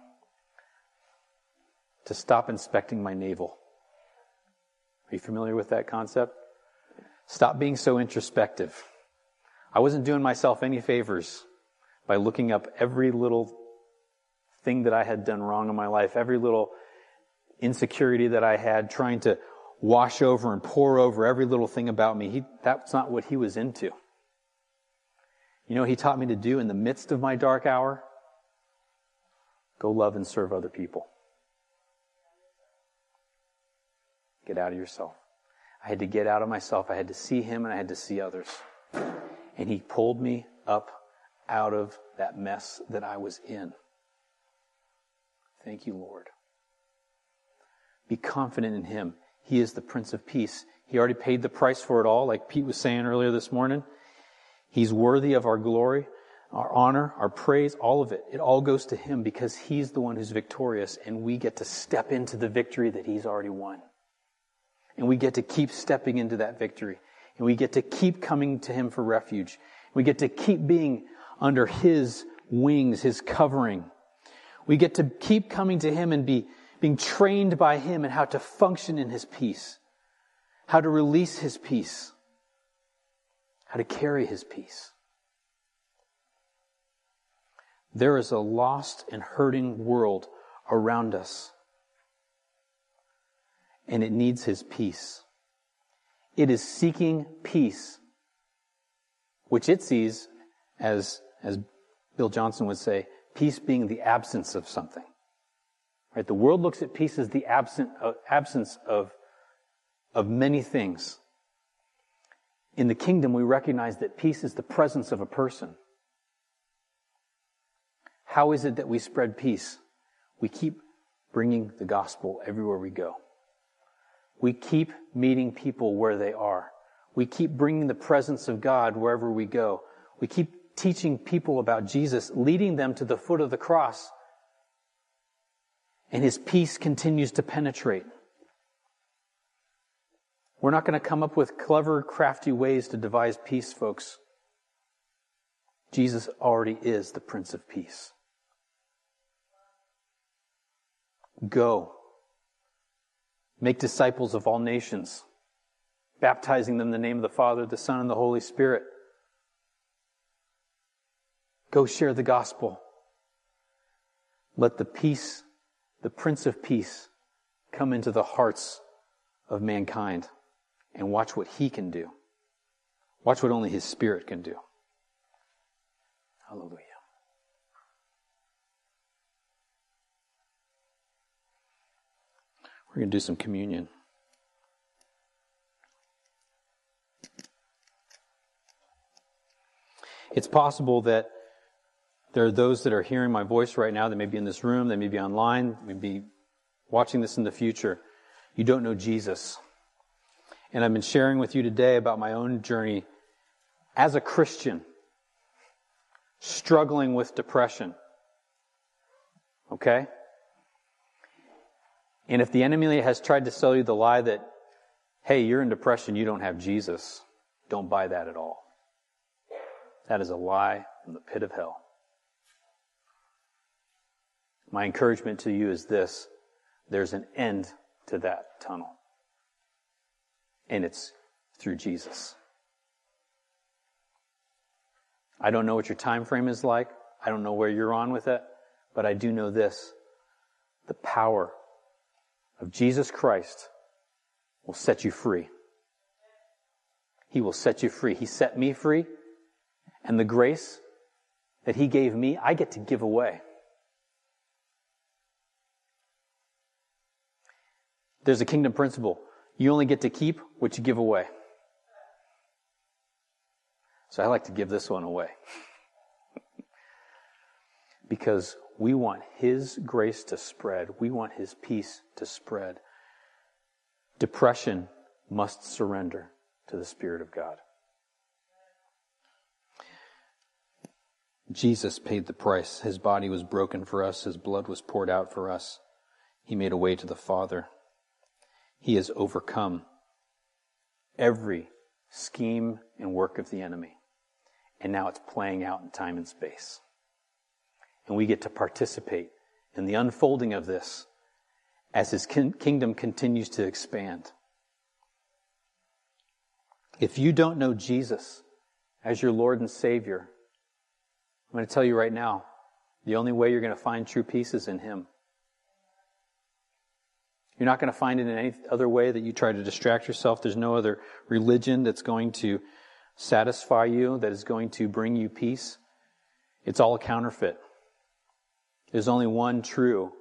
Speaker 1: To stop inspecting my navel. Are you familiar with that concept? Stop being so introspective. I wasn't doing myself any favors by looking up every little thing that I had done wrong in my life, every little insecurity that I had, trying to wash over and pour over every little thing about me. He, that's not what he was into. You know, he taught me to do in the midst of my dark hour? Go love and serve other people. Get out of yourself. I had to get out of myself. I had to see him and I had to see others. And he pulled me up out of that mess that I was in. Thank you, Lord. Be confident in him. He is the Prince of Peace. He already paid the price for it all, like Pete was saying earlier this morning. He's worthy of our glory our honor, our praise, all of it. It all goes to Him because He's the one who's victorious, and we get to step into the victory that He's already won. And we get to keep stepping into that victory. And we get to keep coming to Him for refuge. We get to keep being under His wings, His covering. We get to keep coming to Him and be being trained by Him and how to function in His peace, how to release His peace, how to carry His peace. There is a lost and hurting world around us. And it needs His peace. It is seeking peace, which it sees as, as Bill Johnson would say, peace being the absence of something. Right? The world looks at peace as the absent, uh, absence of, of many things. In the kingdom, we recognize that peace is the presence of a person. How is it that we spread peace? We keep bringing the gospel everywhere we go. We keep meeting people where they are. We keep bringing the presence of God wherever we go. We keep teaching people about Jesus, leading them to the foot of the cross. And his peace continues to penetrate. We're not going to come up with clever, crafty ways to devise peace, folks. Jesus already is the Prince of Peace. Go. Make disciples of all nations, baptizing them in the name of the Father, the Son, and the Holy Spirit. Go share the gospel. Let the peace, the Prince of Peace, come into the hearts of mankind and watch what he can do. Watch what only his spirit can do. Hallelujah. We're going to do some communion. It's possible that there are those that are hearing my voice right now, that may be in this room, they may be online, may be watching this in the future. You don't know Jesus. And I've been sharing with you today about my own journey as a Christian, struggling with depression. Okay? And if the enemy has tried to sell you the lie that, hey, you're in depression, you don't have Jesus, don't buy that at all. That is a lie from the pit of hell. My encouragement to you is this there's an end to that tunnel. And it's through Jesus. I don't know what your time frame is like. I don't know where you're on with it, but I do know this. The power of Jesus Christ will set you free. He will set you free. He set me free, and the grace that He gave me, I get to give away. There's a kingdom principle. You only get to keep what you give away. So I like to give this one away. because we want His grace to spread. We want His peace to spread. Depression must surrender to the Spirit of God. Jesus paid the price. His body was broken for us. His blood was poured out for us. He made a way to the Father. He has overcome every scheme and work of the enemy. And now it's playing out in time and space. And we get to participate in the unfolding of this as his kingdom continues to expand. If you don't know Jesus as your Lord and Savior, I'm going to tell you right now, the only way you're going to find true peace is in Him. You're not going to find it in any other way that you try to distract yourself. There's no other religion that's going to satisfy you, that is going to bring you peace. It's all a counterfeit. There's only one true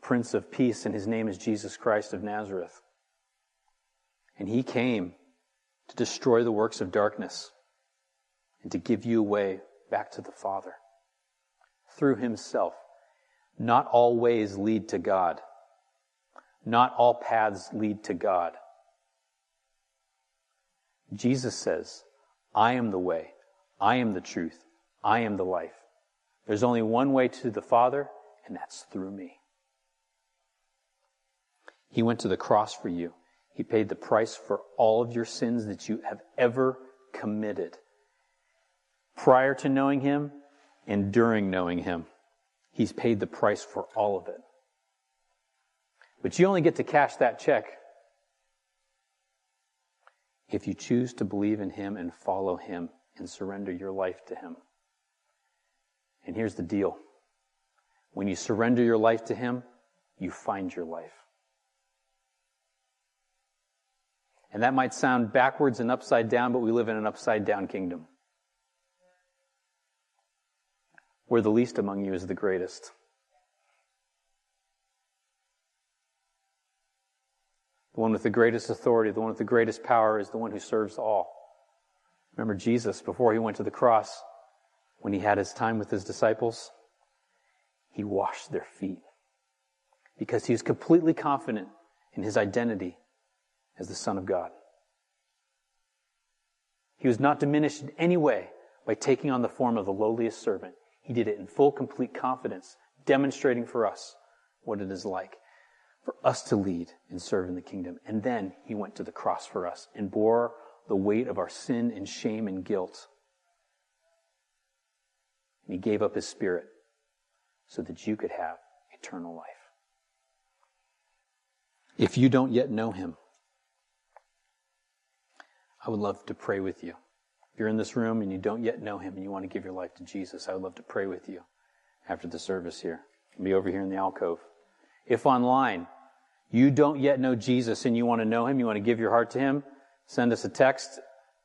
Speaker 1: Prince of Peace, and his name is Jesus Christ of Nazareth. And he came to destroy the works of darkness and to give you a way back to the Father through himself. Not all ways lead to God. Not all paths lead to God. Jesus says, I am the way, I am the truth, I am the life. There's only one way to the Father, and that's through me. He went to the cross for you. He paid the price for all of your sins that you have ever committed. Prior to knowing Him and during knowing Him, He's paid the price for all of it. But you only get to cash that check if you choose to believe in Him and follow Him and surrender your life to Him. And here's the deal when you surrender your life to Him, you find your life. And that might sound backwards and upside down, but we live in an upside down kingdom. Where the least among you is the greatest. The one with the greatest authority, the one with the greatest power is the one who serves all. Remember Jesus, before he went to the cross, when he had his time with his disciples, he washed their feet because he was completely confident in his identity as the Son of God. He was not diminished in any way by taking on the form of the lowliest servant. He did it in full, complete confidence, demonstrating for us what it is like for us to lead and serve in the kingdom. And then he went to the cross for us and bore the weight of our sin and shame and guilt. And he gave up his spirit so that you could have eternal life. If you don't yet know him, I would love to pray with you. If you're in this room and you don't yet know him and you want to give your life to Jesus, I would love to pray with you after the service here. I'll be over here in the alcove. If online you don't yet know Jesus and you want to know him, you want to give your heart to him, send us a text,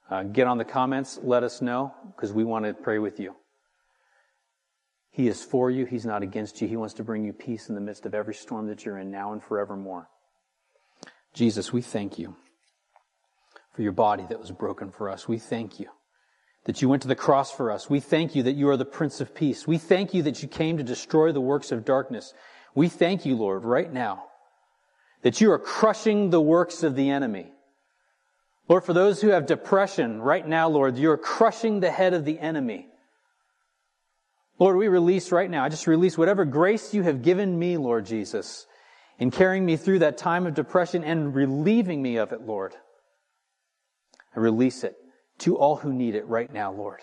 Speaker 1: uh, get on the comments, let us know, because we want to pray with you. He is for you, he's not against you. He wants to bring you peace in the midst of every storm that you're in now and forevermore. Jesus, we thank you for your body that was broken for us. We thank you that you went to the cross for us. We thank you that you are the Prince of Peace. We thank you that you came to destroy the works of darkness. We thank you, Lord, right now, that you are crushing the works of the enemy. Lord, for those who have depression right now, Lord, you're crushing the head of the enemy. Lord, we release right now, I just release whatever grace you have given me, Lord Jesus, in carrying me through that time of depression and relieving me of it, Lord. I release it to all who need it right now, Lord.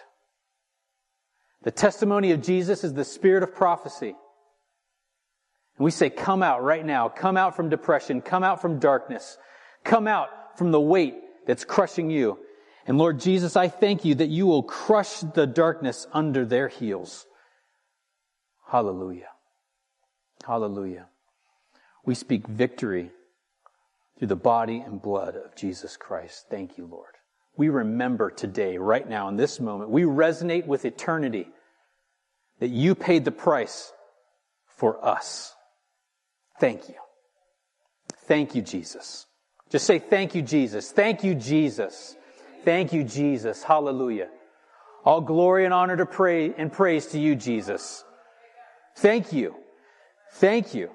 Speaker 1: The testimony of Jesus is the spirit of prophecy. And we say, come out right now. Come out from depression. Come out from darkness. Come out from the weight that's crushing you. And Lord Jesus, I thank you that you will crush the darkness under their heels. Hallelujah. Hallelujah. We speak victory through the body and blood of Jesus Christ. Thank you, Lord. We remember today, right now, in this moment, we resonate with eternity that you paid the price for us. Thank you. Thank you, Jesus. Just say, Thank you, Jesus. Thank you, Jesus. Thank you, Jesus. Hallelujah. All glory and honor to pray and praise to you, Jesus. Thank you. Thank you.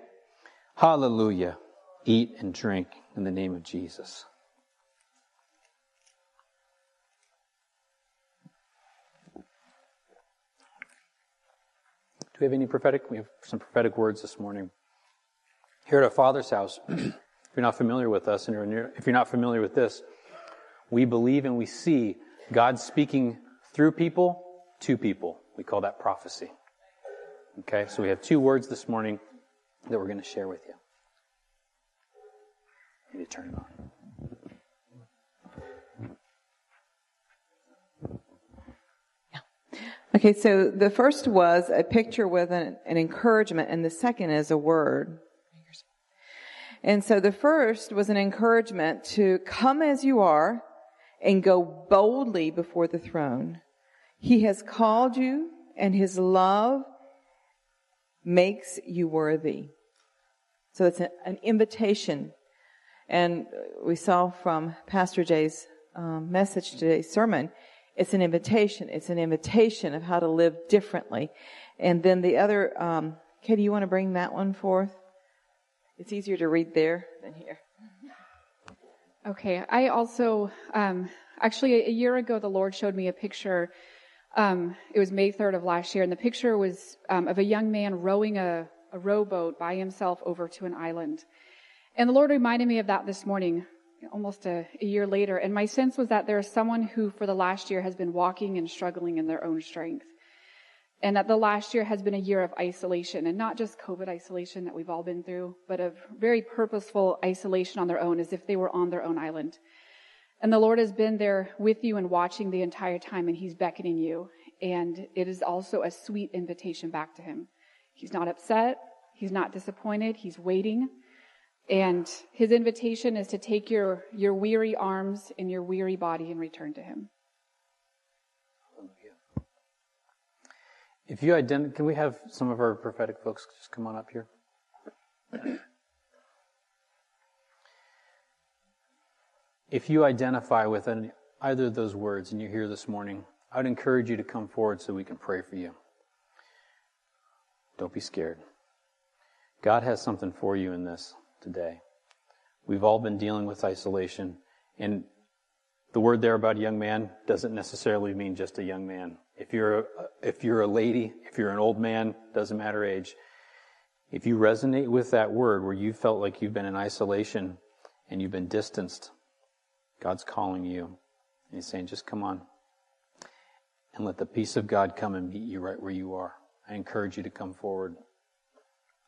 Speaker 1: Hallelujah. Eat and drink in the name of Jesus. Do we have any prophetic? We have some prophetic words this morning. Here at our Father's house, if you're not familiar with us, and you're if you're not familiar with this, we believe and we see God speaking through people to people. We call that prophecy. Okay, so we have two words this morning that we're going to share with you. You need to turn it on.
Speaker 2: Okay, so the first was a picture with an, an, encouragement, and the second is a word. And so the first was an encouragement to come as you are and go boldly before the throne. He has called you, and his love makes you worthy. So it's an invitation. And we saw from Pastor Jay's um, message today's sermon, it's an invitation. It's an invitation of how to live differently. And then the other, um, Katie, you want to bring that one forth? It's easier to read there than here.
Speaker 3: Okay. I also, um, actually, a year ago, the Lord showed me a picture. Um, it was May 3rd of last year, and the picture was um, of a young man rowing a, a rowboat by himself over to an island. And the Lord reminded me of that this morning almost a, a, year later. And my sense was that there is someone who for the last year has been walking and struggling in their own strength. And that the last year has been a year of isolation and not just COVID isolation that we've all been through, but of very purposeful isolation on their own as if they were on their own island. And the Lord has been there with you and watching the entire time and He's beckoning you. And it is also a sweet invitation back to Him. He's not upset. He's not disappointed. He's waiting. And his invitation is to take your, your weary arms and your weary body and return to him.
Speaker 1: If you identify, can we have some of our prophetic folks just come on up here? If you identify with any, either of those words and you're here this morning, I would encourage you to come forward so we can pray for you. Don't be scared. God has something for you in this today. We've all been dealing with isolation, and the word there about young man doesn't necessarily mean just a young man. If you're a, if you're a lady, if you're an old man, doesn't matter age. If you resonate with that word where you felt like you've been in isolation and you've been distanced, God's calling you. And He's saying, just come on and let the peace of God come and meet you right where you are. I encourage you to come forward.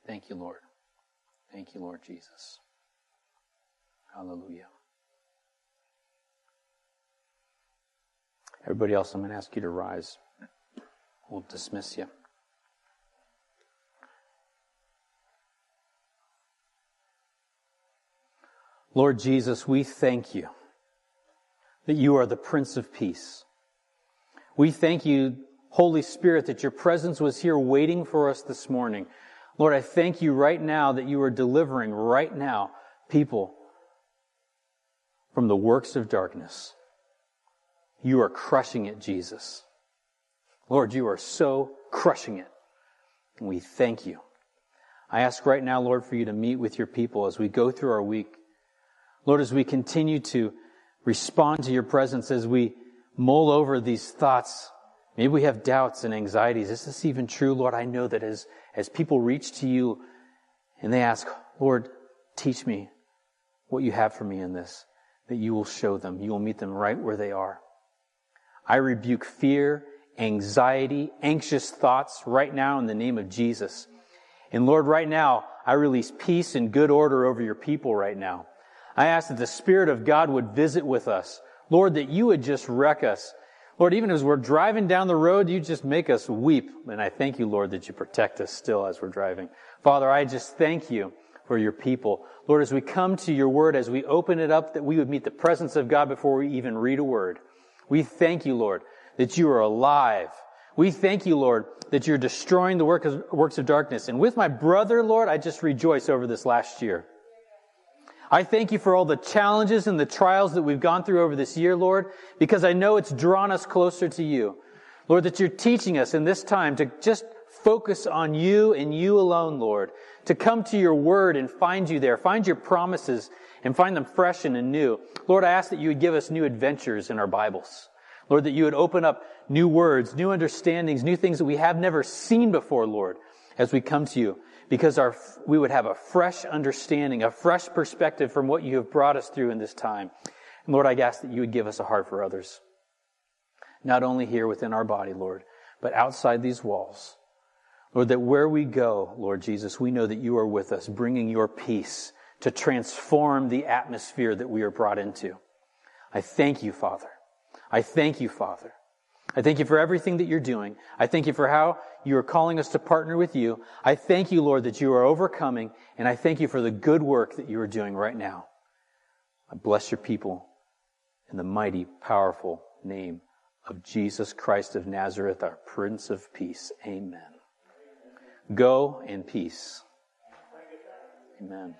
Speaker 1: Thank you, Lord. Thank you, Lord Jesus. Hallelujah. Everybody else, I'm going to ask you to rise. We'll dismiss you. Lord Jesus, we thank you that you are the Prince of Peace. We thank you, Holy Spirit, that your presence was here waiting for us this morning. Lord, I thank you right now that you are delivering right now people from the works of darkness. You are crushing it, Jesus. Lord, you are so crushing it. And we thank you. I ask right now, Lord, for you to meet with your people as we go through our week. Lord, as we continue to respond to your presence, as we mull over these thoughts, maybe we have doubts and anxieties. Is this even true? Lord, I know that as, as people reach to you and they ask, Lord, teach me what you have for me in this, that you will show them. You will meet them right where they are. I rebuke fear, anxiety, anxious thoughts right now in the name of Jesus. And Lord, right now, I release peace and good order over your people right now. I ask that the Spirit of God would visit with us. Lord, that you would just wreck us. Lord, even as we're driving down the road, you just make us weep. And I thank you, Lord, that you protect us still as we're driving. Father, I just thank you for your people. Lord, as we come to your word, as we open it up, that we would meet the presence of God before we even read a word. We thank you, Lord, that you are alive. We thank you, Lord, that you're destroying the work of, works of darkness. And with my brother, Lord, I just rejoice over this last year. I thank you for all the challenges and the trials that we've gone through over this year, Lord, because I know it's drawn us closer to you. Lord, that you're teaching us in this time to just focus on you and you alone, Lord, to come to your word and find you there, find your promises and find them fresh and anew. Lord, I ask that you would give us new adventures in our Bibles. Lord, that you would open up new words, new understandings, new things that we have never seen before, Lord, as we come to you, because our, we would have a fresh understanding, a fresh perspective from what you have brought us through in this time. And Lord, I ask that you would give us a heart for others. Not only here within our body, Lord, but outside these walls. Lord, that where we go, Lord Jesus, we know that you are with us, bringing your peace to transform the atmosphere that we are brought into. I thank you, Father. I thank you, Father. I thank you for everything that you're doing. I thank you for how you are calling us to partner with you. I thank you, Lord, that you are overcoming, and I thank you for the good work that you are doing right now. I bless your people in the mighty, powerful name of Jesus Christ of Nazareth, our Prince of Peace. Amen. Go in peace. Amen.